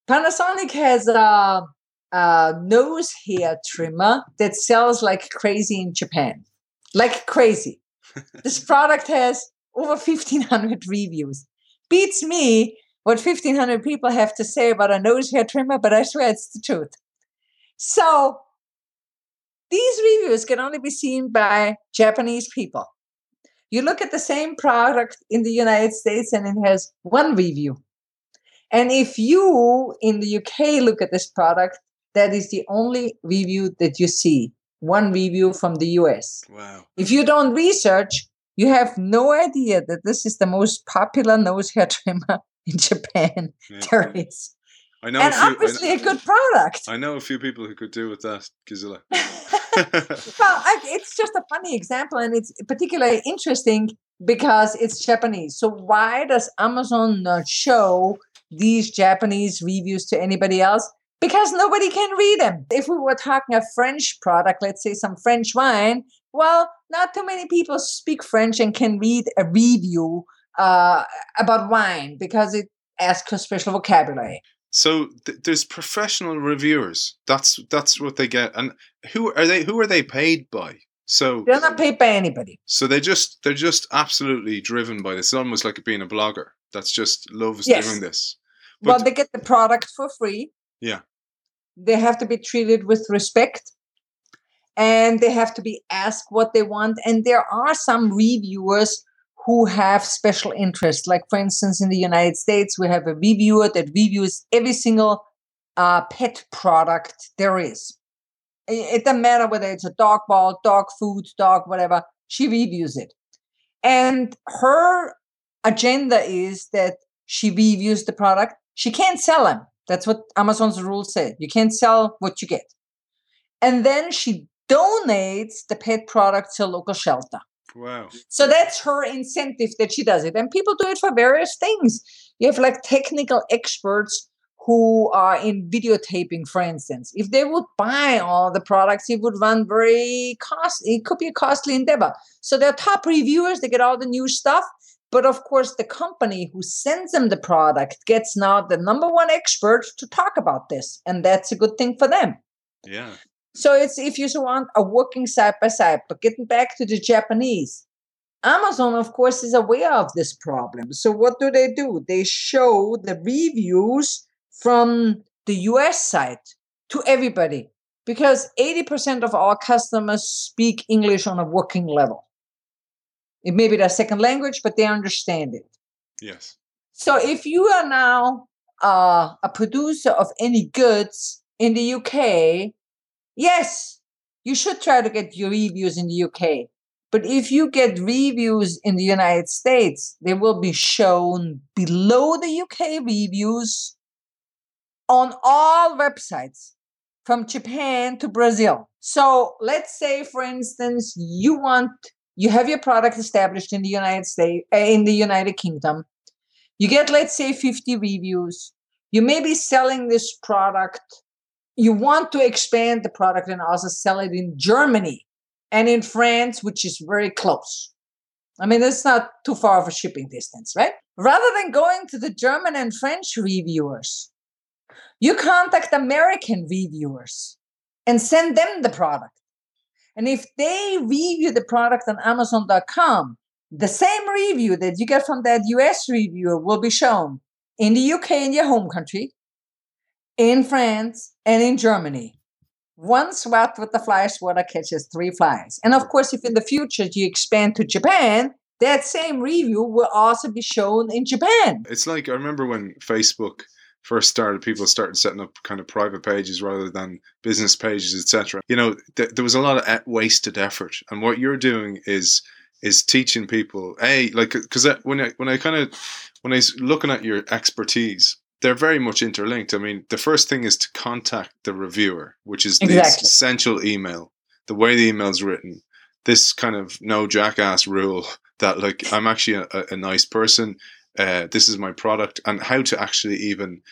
Panasonic has a, a nose hair trimmer that sells like crazy in Japan. Like crazy. this product has over 1,500 reviews. Beats me what 1,500 people have to say about a nose hair trimmer, but I swear it's the truth. So these reviews can only be seen by Japanese people. You look at the same product in the United States and it has one review. And if you in the UK look at this product, that is the only review that you see. One review from the US. Wow. If you don't research, you have no idea that this is the most popular nose hair trimmer in Japan Yeah. there is. I know And few, obviously a good product. I know a few people who could do with that, Gisela. well, I, it's just a funny example, and it's particularly interesting because it's Japanese. So why does Amazon not show these Japanese reviews to anybody else? Because nobody can read them. If we were talking a French product, let's say some French wine, well, not too many people speak French and can read a review uh, about wine because it asks for special vocabulary. So th- there's professional reviewers. That's that's what they get. And who are they? Who are they paid by? So They're not paid by anybody. so they just they're just absolutely driven by this. It's almost like being a blogger that's just loves Yes. doing this. well, they get the product for free. Yeah. They have to be treated with respect and they have to be asked what they want. And there are some reviewers who have special interests. Like, for instance, in the United States, we have a reviewer that reviews every single uh, pet product there is. It, it doesn't matter whether it's a dog ball, dog food, dog, whatever, she reviews it. And her agenda is that she reviews the product. She can't sell them. That's what Amazon's rules say. You can't sell what you get. And then she donates the pet product to a local shelter. Wow. So that's her incentive that she does it. And people do it for various things. You have like technical experts who are in videotaping, for instance. If they would buy all the products, it would run very costly. It could be a costly endeavor. So they're top reviewers, they get all the new stuff. But of course, the company who sends them the product gets now the number one expert to talk about this. And that's a good thing for them. Yeah. So it's if you so want a working side by side. But getting back to the Japanese, Amazon, of course, is aware of this problem. So what do they do? They show the reviews from the US side to everybody because 80% of our customers speak English on a working level. It may be their second language, but they understand it. Yes. So if you are now uh, a producer of any goods in the UK, yes, you should try to get your reviews in the UK. But if you get reviews in the United States, they will be shown below the UK reviews on all websites from Japan to Brazil. So let's say, for instance, you want you have your product established in the United States, uh, in the United Kingdom. You get, let's say, 50 reviews. You may be selling this product. You want to expand the product and also sell it in Germany and in France, which is very close. I mean, it's not too far of a shipping distance, right? Rather than going to the German and French reviewers, you contact American reviewers and send them the product. And if they review the product on Amazon.com, the same review that you get from that US reviewer will be shown in the UK in your home country, in France, and in Germany. One swat with the fly swatter catches three flies. And of course, if in the future you expand to Japan, that same review will also be shown in Japan. It's like I remember when Facebook first started, people started setting up kind of private pages rather than business pages, etc. You know, th- there was a lot of wasted effort, and what you're doing is is teaching people a like because when I when I kind of when I was looking at your expertise, they're very much interlinked. I mean, the first thing is to contact the reviewer, which is the Exactly. essential email, the way the email's written. This kind of no jackass rule that like I'm actually a, a nice person. Uh, this is my product, and how to actually even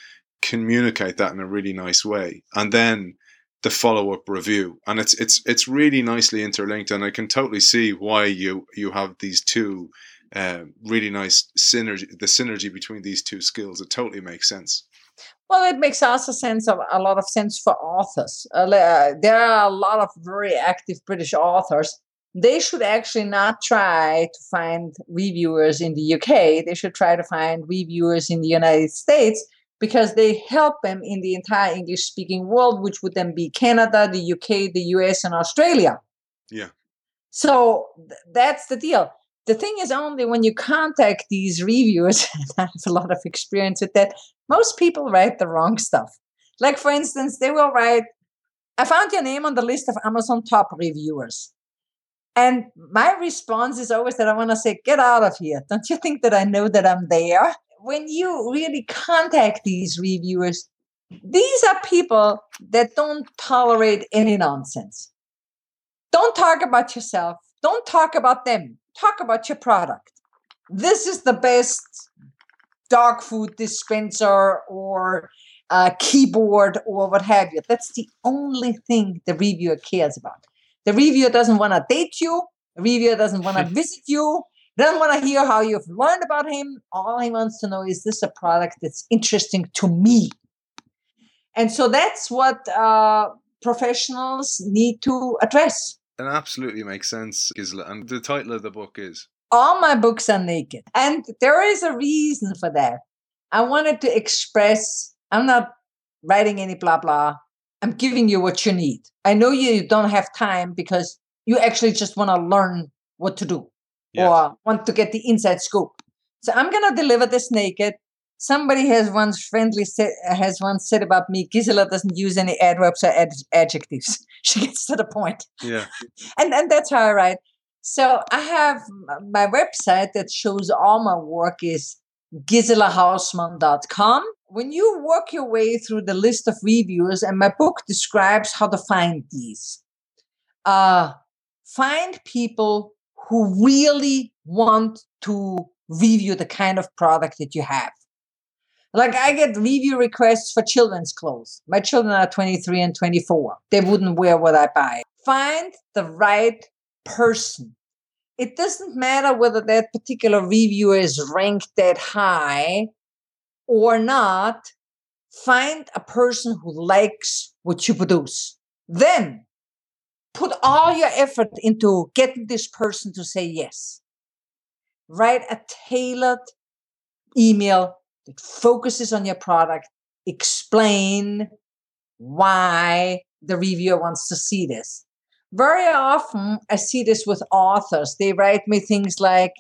communicate that in a really nice way, and then the follow up review, and it's it's it's really nicely interlinked, and I can totally see why you you have these two uh, really nice synergy. The synergy between these two skills, it totally makes sense. Well, it makes also sense of a lot of sense for authors. Uh, uh, there are a lot of very active British authors. They should actually not try to find reviewers in the UK. They should try to find reviewers in the United States because they help them in the entire English speaking world, which would then be Canada, the UK, the US, and Australia. Yeah. So th- that's the deal. The thing is only when you contact these reviewers, and I have a lot of experience with that, most people write the wrong stuff. Like, for instance, they will write, I found your name on the list of Amazon top reviewers. And my response is always that I want to say, get out of here. Don't you think that I know that I'm there? When you really contact these reviewers, these are people that don't tolerate any nonsense. Don't talk about yourself. Don't talk about them. Talk about your product. This is the best dog food dispenser or uh, keyboard or what have you. That's the only thing the reviewer cares about. The reviewer doesn't want to date you. The reviewer doesn't want to visit you. Doesn't want to hear how you've learned about him. All he wants to know is this a product that's interesting to me. And so that's what uh, professionals need to address. It absolutely makes sense, Gisela. And the title of the book is all my books are naked. And there is a reason for that. I wanted to express, I'm not writing any blah blah. I'm giving you what you need. I know you don't have time because you actually just want to learn what to do Yeah. or want to get the inside scoop. So I'm going to deliver this naked. Somebody has once friendly said, has once said about me, Gisela doesn't use any adverbs or ad- adjectives. She gets to the point yeah, and and that's how I write. So I have my website that shows all my work is giselahausmann.com. When you work your way through the list of reviews, and my book describes how to find these, uh, find people who really want to review the kind of product that you have. Like I get review requests for children's clothes. My children are 23 and 24. They wouldn't wear what I buy. Find the right person. It doesn't matter whether that particular reviewer is ranked that high or not. Find a person who likes what you produce. Then put all your effort into getting this person to say yes. Write a tailored email that focuses on your product. Explain why the reviewer wants to see this. Very often, I see this with authors. They write me things like,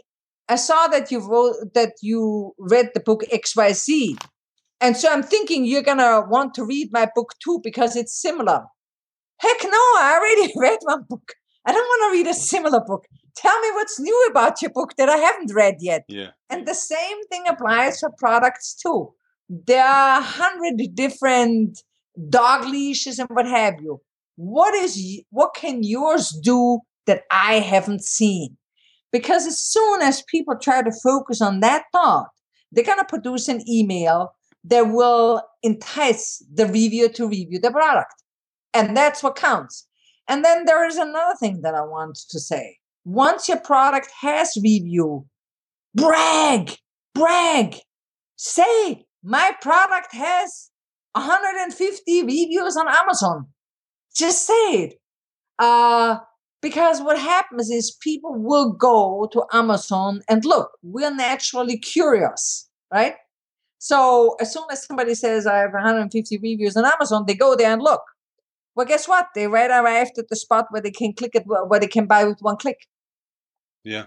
"I saw that you wrote that you read the book XYZ, and so I'm thinking you're gonna want to read my book too because it's similar." Heck no! I already read one book. I don't want to read a similar book. Tell me what's new about your book that I haven't read yet. yeah, And the same thing applies for products too. There are a hundred different dog leashes and what have you. What is what can yours do that I haven't seen? Because as soon as people try to focus on that thought, they're gonna produce an email that will entice the reviewer to review the product. And that's what counts. And then there is another thing that I want to say. Once your product has review, brag, brag. Say, my product has 150 reviews on Amazon. Just say it. Uh, because what happens is people will go to Amazon and look, we're naturally curious, right? So as soon as somebody says, I have 150 reviews on Amazon, they go there and look. Well, guess what? They right arrived at the spot where they can click it, where they can buy with one click. Yeah.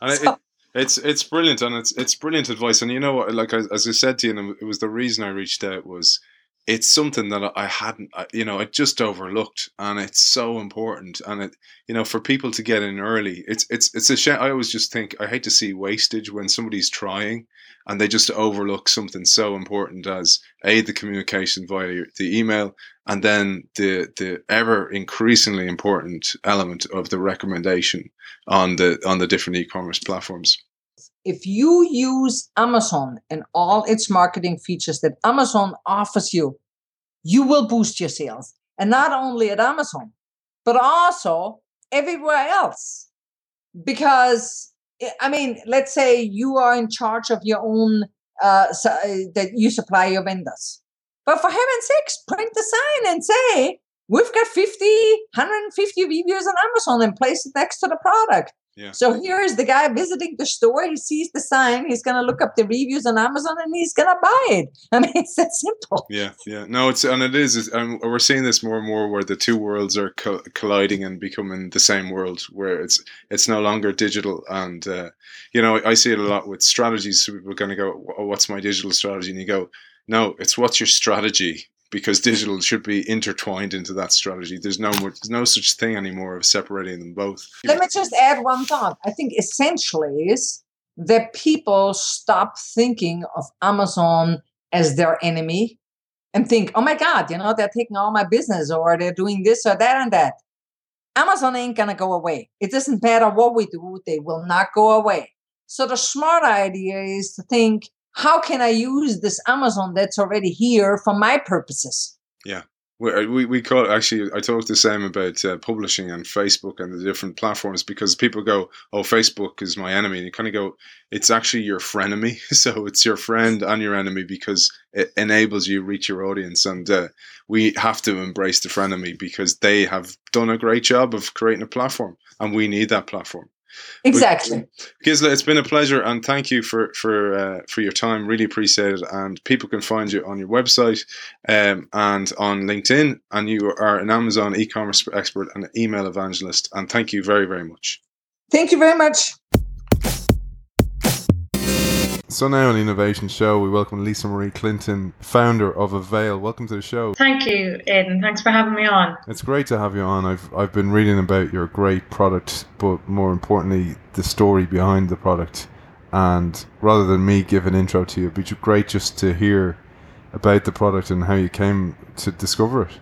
And it, So- it, It's it's brilliant and it's it's brilliant advice. And you know what? Like as I said to you, and it was the reason I reached out was it's something that I hadn't, uh, you know, I just overlooked, and it's so important. And it, you know, for people to get in early, it's it's it's a shame. I always just think I hate to see wastage when somebody's trying and they just overlook something so important as a the communication via the email, and then the the ever increasingly important element of the recommendation on the on the different e-commerce platforms if you use Amazon and all its marketing features that Amazon offers you, you will boost your sales. And not only at Amazon, but also everywhere else. Because, I mean, let's say you are in charge of your own, uh, eh, that you supply your vendors. But for heaven's sakes, print the sign and say, we've got 50, 150 reviews on Amazon and place it next to the product. Yeah. So here is the guy visiting the store. He sees the sign. He's going to look up the reviews on Amazon and he's going to buy it. I mean, it's that simple. Yeah, yeah. No, it's and it is. And we're seeing this more and more where the two worlds are co- colliding and becoming the same world, where it's it's no longer digital. And uh, you know, I see it a lot with strategies. So people are going to go, oh, "What's my digital strategy?" And you go, "No, it's what's your strategy." Because digital should be intertwined into that strategy. There's no more, there's no such thing anymore of separating them both. Let me just add one thought. I think essentially is that people stop thinking of Amazon as their enemy and think, oh my God, you know, they're taking all my business or they're doing this or that and that. Amazon ain't gonna go away. It doesn't matter what we do, they will not go away. So the smart idea is to think how can I use this Amazon that's already here for my purposes? Yeah. Uh, we, we call it actually i talked the same about uh, publishing and facebook and the different platforms because people go oh facebook is my enemy and you kind of go it's actually your frenemy so it's your friend and your enemy because it enables you reach your audience and uh, we have to embrace the frenemy because they have done a great job of creating a platform and we need that platform Exactly. Gisela, it's been a pleasure, and thank you for for uh, for your time. Really appreciate it. And people can find you on your website um, and on LinkedIn. And you are an Amazon e-commerce expert and email evangelist. And thank you very very much. Thank you very much. So now on the Innovation Show, we welcome Lisa Marie Clinton, founder of Avail. Welcome to the show. Thank you, Aidan. Thanks for having me on. It's great to have you on. I've I've been reading about your great product, but more importantly, the story behind the product. And rather than me give an intro to you, it'd be great just to hear about the product and how you came to discover it.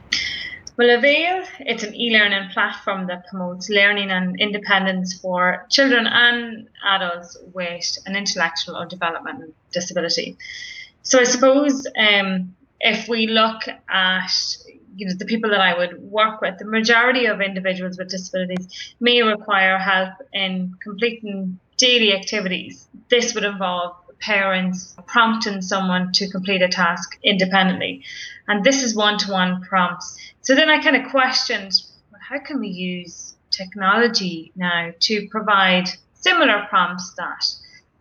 Well, Avail, it's an e-learning platform that promotes learning and independence for children and adults with an intellectual or developmental disability. So I suppose um, if we look at you know the people that I would work with, the majority of individuals with disabilities may require help in completing daily activities. This would involve parents prompting someone to complete a task independently. And this is one to one prompts. So then I kind of questioned well, how can we use technology now to provide similar prompts that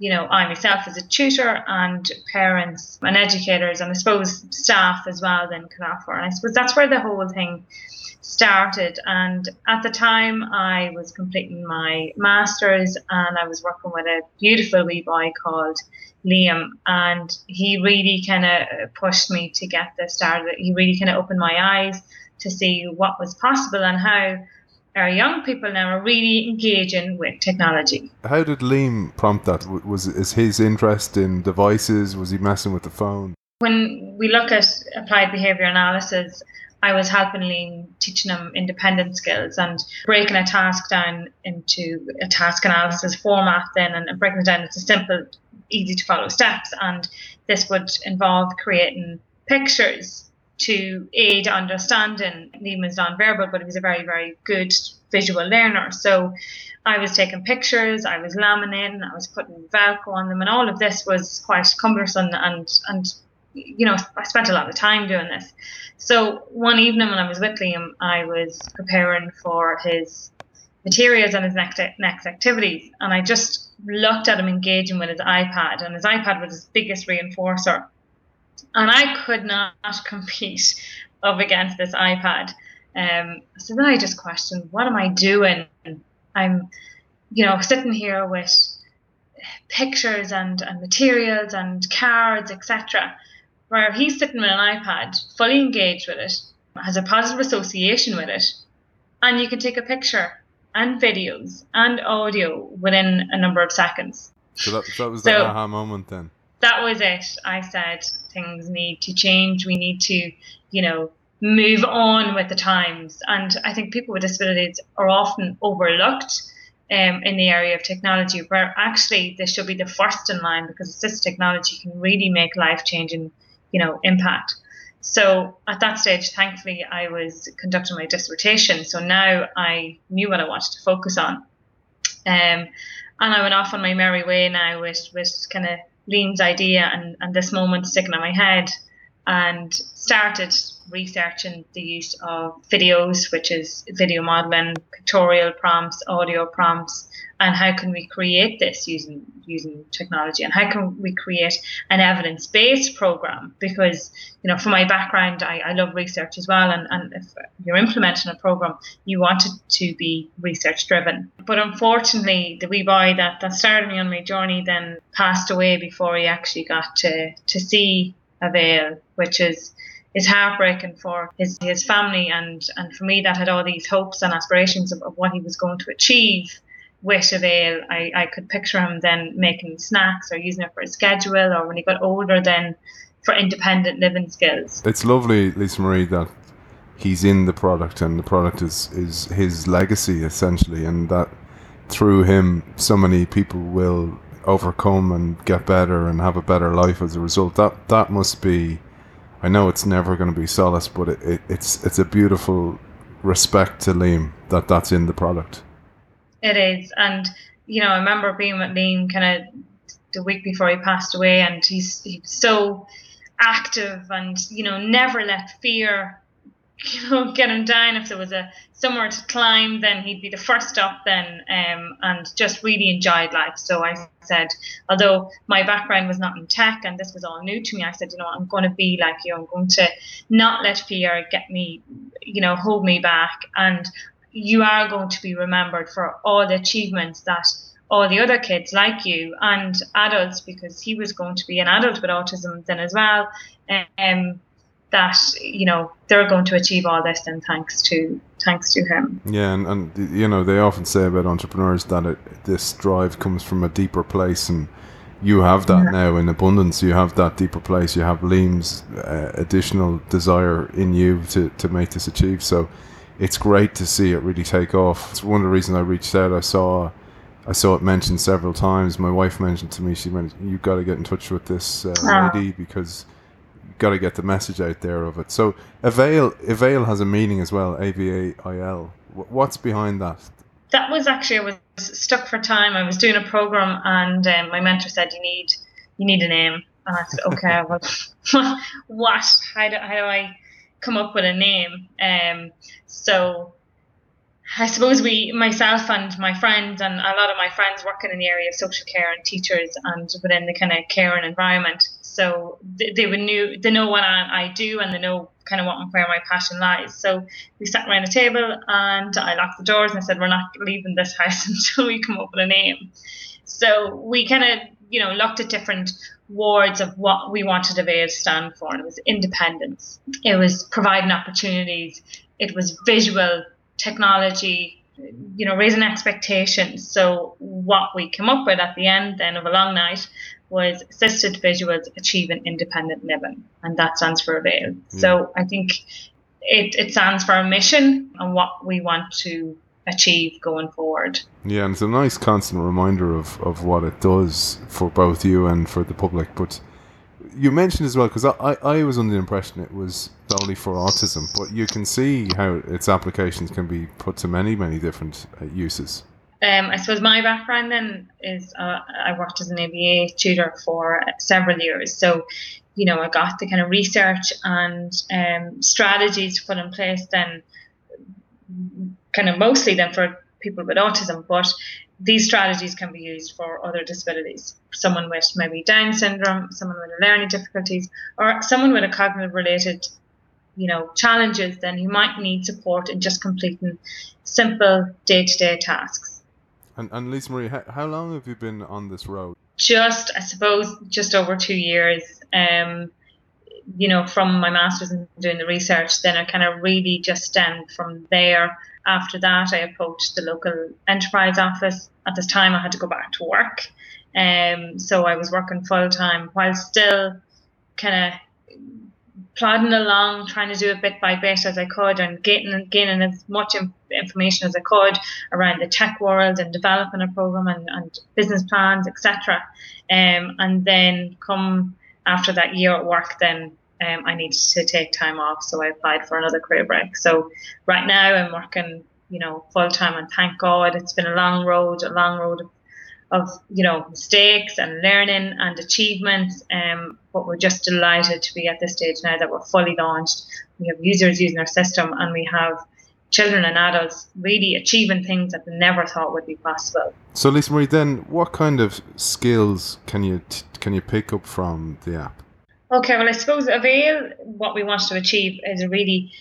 you know, I myself as a tutor and parents and educators and I suppose staff as well then can offer. And I suppose that's where the whole thing started. And at the time, I was completing my master's and I was working with a beautiful wee boy called Liam, and he really kind of pushed me to get this started. He really kind of opened my eyes to see what was possible and how our young people now are really engaging with technology. How did Liam prompt that? Was is his interest in devices? Was he messing with the phone? When we look at applied behavior analysis, I was helping Liam teaching him independent skills and breaking a task down into a task analysis format then and breaking it down into simple easy to follow steps. And this would involve creating pictures to aid understanding. Liam was non-verbal, but he was a very, very good visual learner. So I was taking pictures, I was laminating, I was putting Velcro on them, and all of this was quite cumbersome and and you know I spent a lot of time doing this. So one evening when I was with Liam, I was preparing for his materials and his next next activities, and I just looked at him engaging with his iPad, and his iPad was his biggest reinforcer. And I could not compete up against this iPad. Um, so then I just questioned, what am I doing? I'm, you know, sitting here with pictures and, and materials and cards, etc. Where he's sitting with an iPad, fully engaged with it, has a positive association with it, and you can take a picture and videos and audio within a number of seconds. So that, that was the so, aha moment then. That was it. I said things need to change. We need to, you know, move on with the times. And I think people with disabilities are often overlooked um, in the area of technology, where actually they should be the first in line because assistive technology can really make life changing, you know, impact. So at that stage, thankfully, I was conducting my dissertation. So now I knew what I wanted to focus on. Um, and I went off on my merry way now with, with kind of Liam's idea and, and this moment sticking in my head and started researching the use of videos, which is video modeling, pictorial prompts, audio prompts, and how can we create this using using technology? And how can we create an evidence-based program? Because you know from my background I, I love research as well and, and if you're implementing a program you want it to be research driven but unfortunately the wee boy that, that started me on my journey then passed away before he actually got to to see Avail which is is heartbreaking for his, his family and, and for me that had all these hopes and aspirations of, of what he was going to achieve with Avail. I, I could picture him then making snacks or using it for a schedule or when he got older then for independent living skills. It's lovely, Lisa Marie, that he's in the product and the product is, is his legacy essentially and that through him so many people will overcome and get better and have a better life as a result. That that must be I know it's never going to be solace, but it, it, it's it's a beautiful respect to Liam that that's in the product. It is, and you know, I remember being with Liam kind of the week before he passed away, and he's he's so active and you know never let fear you know, get him down. If there was a somewhere to climb, then he'd be the first up then, um, and just really enjoyed life. So I said, although my background was not in tech and this was all new to me, I said, you know, I'm going to be like you. I'm going to not let fear get me, you know, hold me back, and you are going to be remembered for all the achievements that all the other kids like you and adults because he was going to be an adult with autism then as well um, that you know they're going to achieve all this and thanks to thanks to him. Yeah and, and you know they often say about entrepreneurs that it, this drive comes from a deeper place and you have that yeah. now in abundance. You have that deeper place. You have Liam's uh, additional desire in you to, to make this achieve. So it's great to see it really take off. It's one of the reasons I reached out. I saw I saw it mentioned several times. My wife mentioned to me she went you've got to get in touch with this uh, oh. lady because got to get the message out there of it. So avail avail has a meaning as well. A V A I L. What's behind that? That was actually I was stuck for time. I was doing a program, and um, my mentor said you need you need a name, and I said okay, well, what? How do how do I come up with a name? Um, so I suppose we, myself and my friends, and a lot of my friends working in the area of social care and teachers and within the kind of care and environment. So they, they would knew they know what I, I do and they know kind of what where my passion lies. So we sat around a table and I locked the doors and I said, "We're not leaving this house until we come up with a name." So we kind of you know looked at different words of what we wanted Avail to stand for, and it was independence. It was providing opportunities. It was visual technology, you know, raising expectations. So what we came up with at the end then of a long night was assisted visuals achieving independent living, and that stands for Avail. Yeah. So I think it, it stands for a mission and what we want to achieve going forward. Yeah, and it's a nice constant reminder of, of what it does for both you and for the public. But you mentioned as well because I, I, I, was under the impression it was only for autism, but you can see how its applications can be put to many many different uh, uses. Um, I suppose my background then is uh, I worked as an ABA tutor for several years, so you know I got the kind of research and um, strategies put in place then, kind of mostly then for people with autism, but these strategies can be used for other disabilities. Someone with maybe Down syndrome, someone with learning difficulties, or someone with a cognitive related, you know, challenges, then you might need support in just completing simple day to day tasks. And, and Lisa Marie, how, how long have you been on this road? Just, I suppose, just over two years. Um, you know, from my master's and doing the research, then I kind of really just stemmed from there. After that, I approached the local enterprise office. At this time, I had to go back to work. Um, so I was working full time while still kind of plodding along, trying to do it bit by bit as I could, and gaining gaining as much information as I could around the tech world and developing a program and, and business plans, etc. Um, and then come after that year at work, then um, I needed to take time off, so I applied for another career break. So right now I'm working, you know, full time, and thank God it's been a long road, a long road of of you know mistakes and learning and achievements. Um, but we're just delighted to be at this stage now that we're fully launched. We have users using our system, and we have children and adults really achieving things that they never thought would be possible. So, Lisa Marie, then what kind of skills can you t- can you pick up from the app? Okay, well, I suppose Avail, what we want to achieve is a really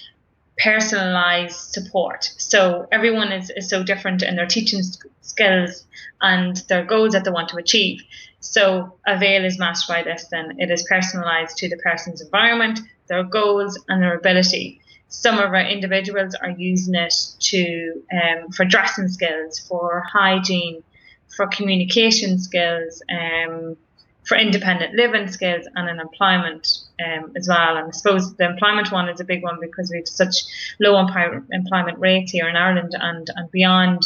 personalized support. So everyone is, is so different in their teaching skills and their goals that they want to achieve. So Avail is matched by this, then it is personalized to the person's environment, their goals, and their ability. Some of our individuals are using it to um, for dressing skills, for hygiene, for communication skills, um, for independent living skills and an employment um, as well. And I suppose the employment one is a big one because we have such low employment rates here in Ireland and, and beyond.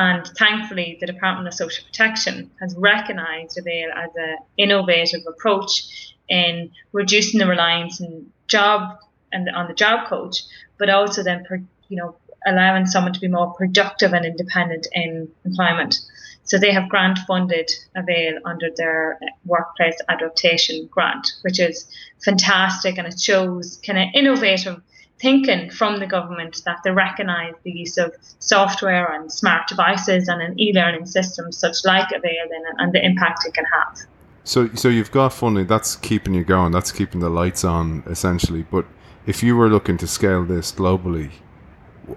And thankfully, the Department of Social Protection has recognised Avail as an innovative approach in reducing the reliance on job and on the job coach, but also then, you know, allowing someone to be more productive and independent in employment. So they have grant funded Avail under their workplace adaptation grant, which is fantastic and it shows kind of innovative thinking from the government that they recognise the use of software and smart devices and an e-learning system such like Avail and, and the impact it can have. So, so you've got funding. That's keeping you going. That's keeping the lights on, essentially. But if you were looking to scale this globally,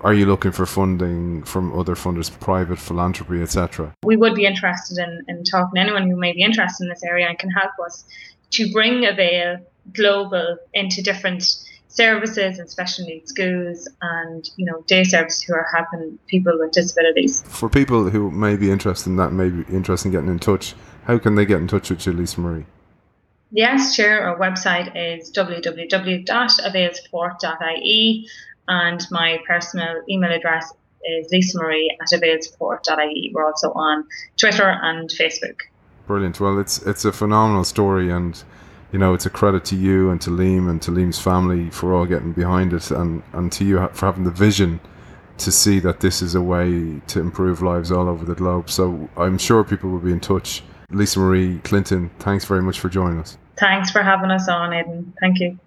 are you looking for funding from other funders, private philanthropy, etc.? We would be interested in, in talking to anyone who may be interested in this area and can help us to bring Avail global into different services and special needs schools and you know day services who are helping people with disabilities. For people who may be interested in that, may be interested in getting in touch, how can they get in touch with you, Lisa Marie? Yes, sure. Our website is www.availsupport.ie and my personal email address is lisamarie at availsupport.ie. We're also on Twitter and Facebook. Brilliant. Well, it's it's a phenomenal story, and you know it's a credit to you and to Liam and to Liam's family for all getting behind it, and and to you for having the vision to see that this is a way to improve lives all over the globe. So I'm sure people will be in touch. Lisa Marie Clinton, thanks very much for joining us. Thanks for having us on, Aidan. Thank you.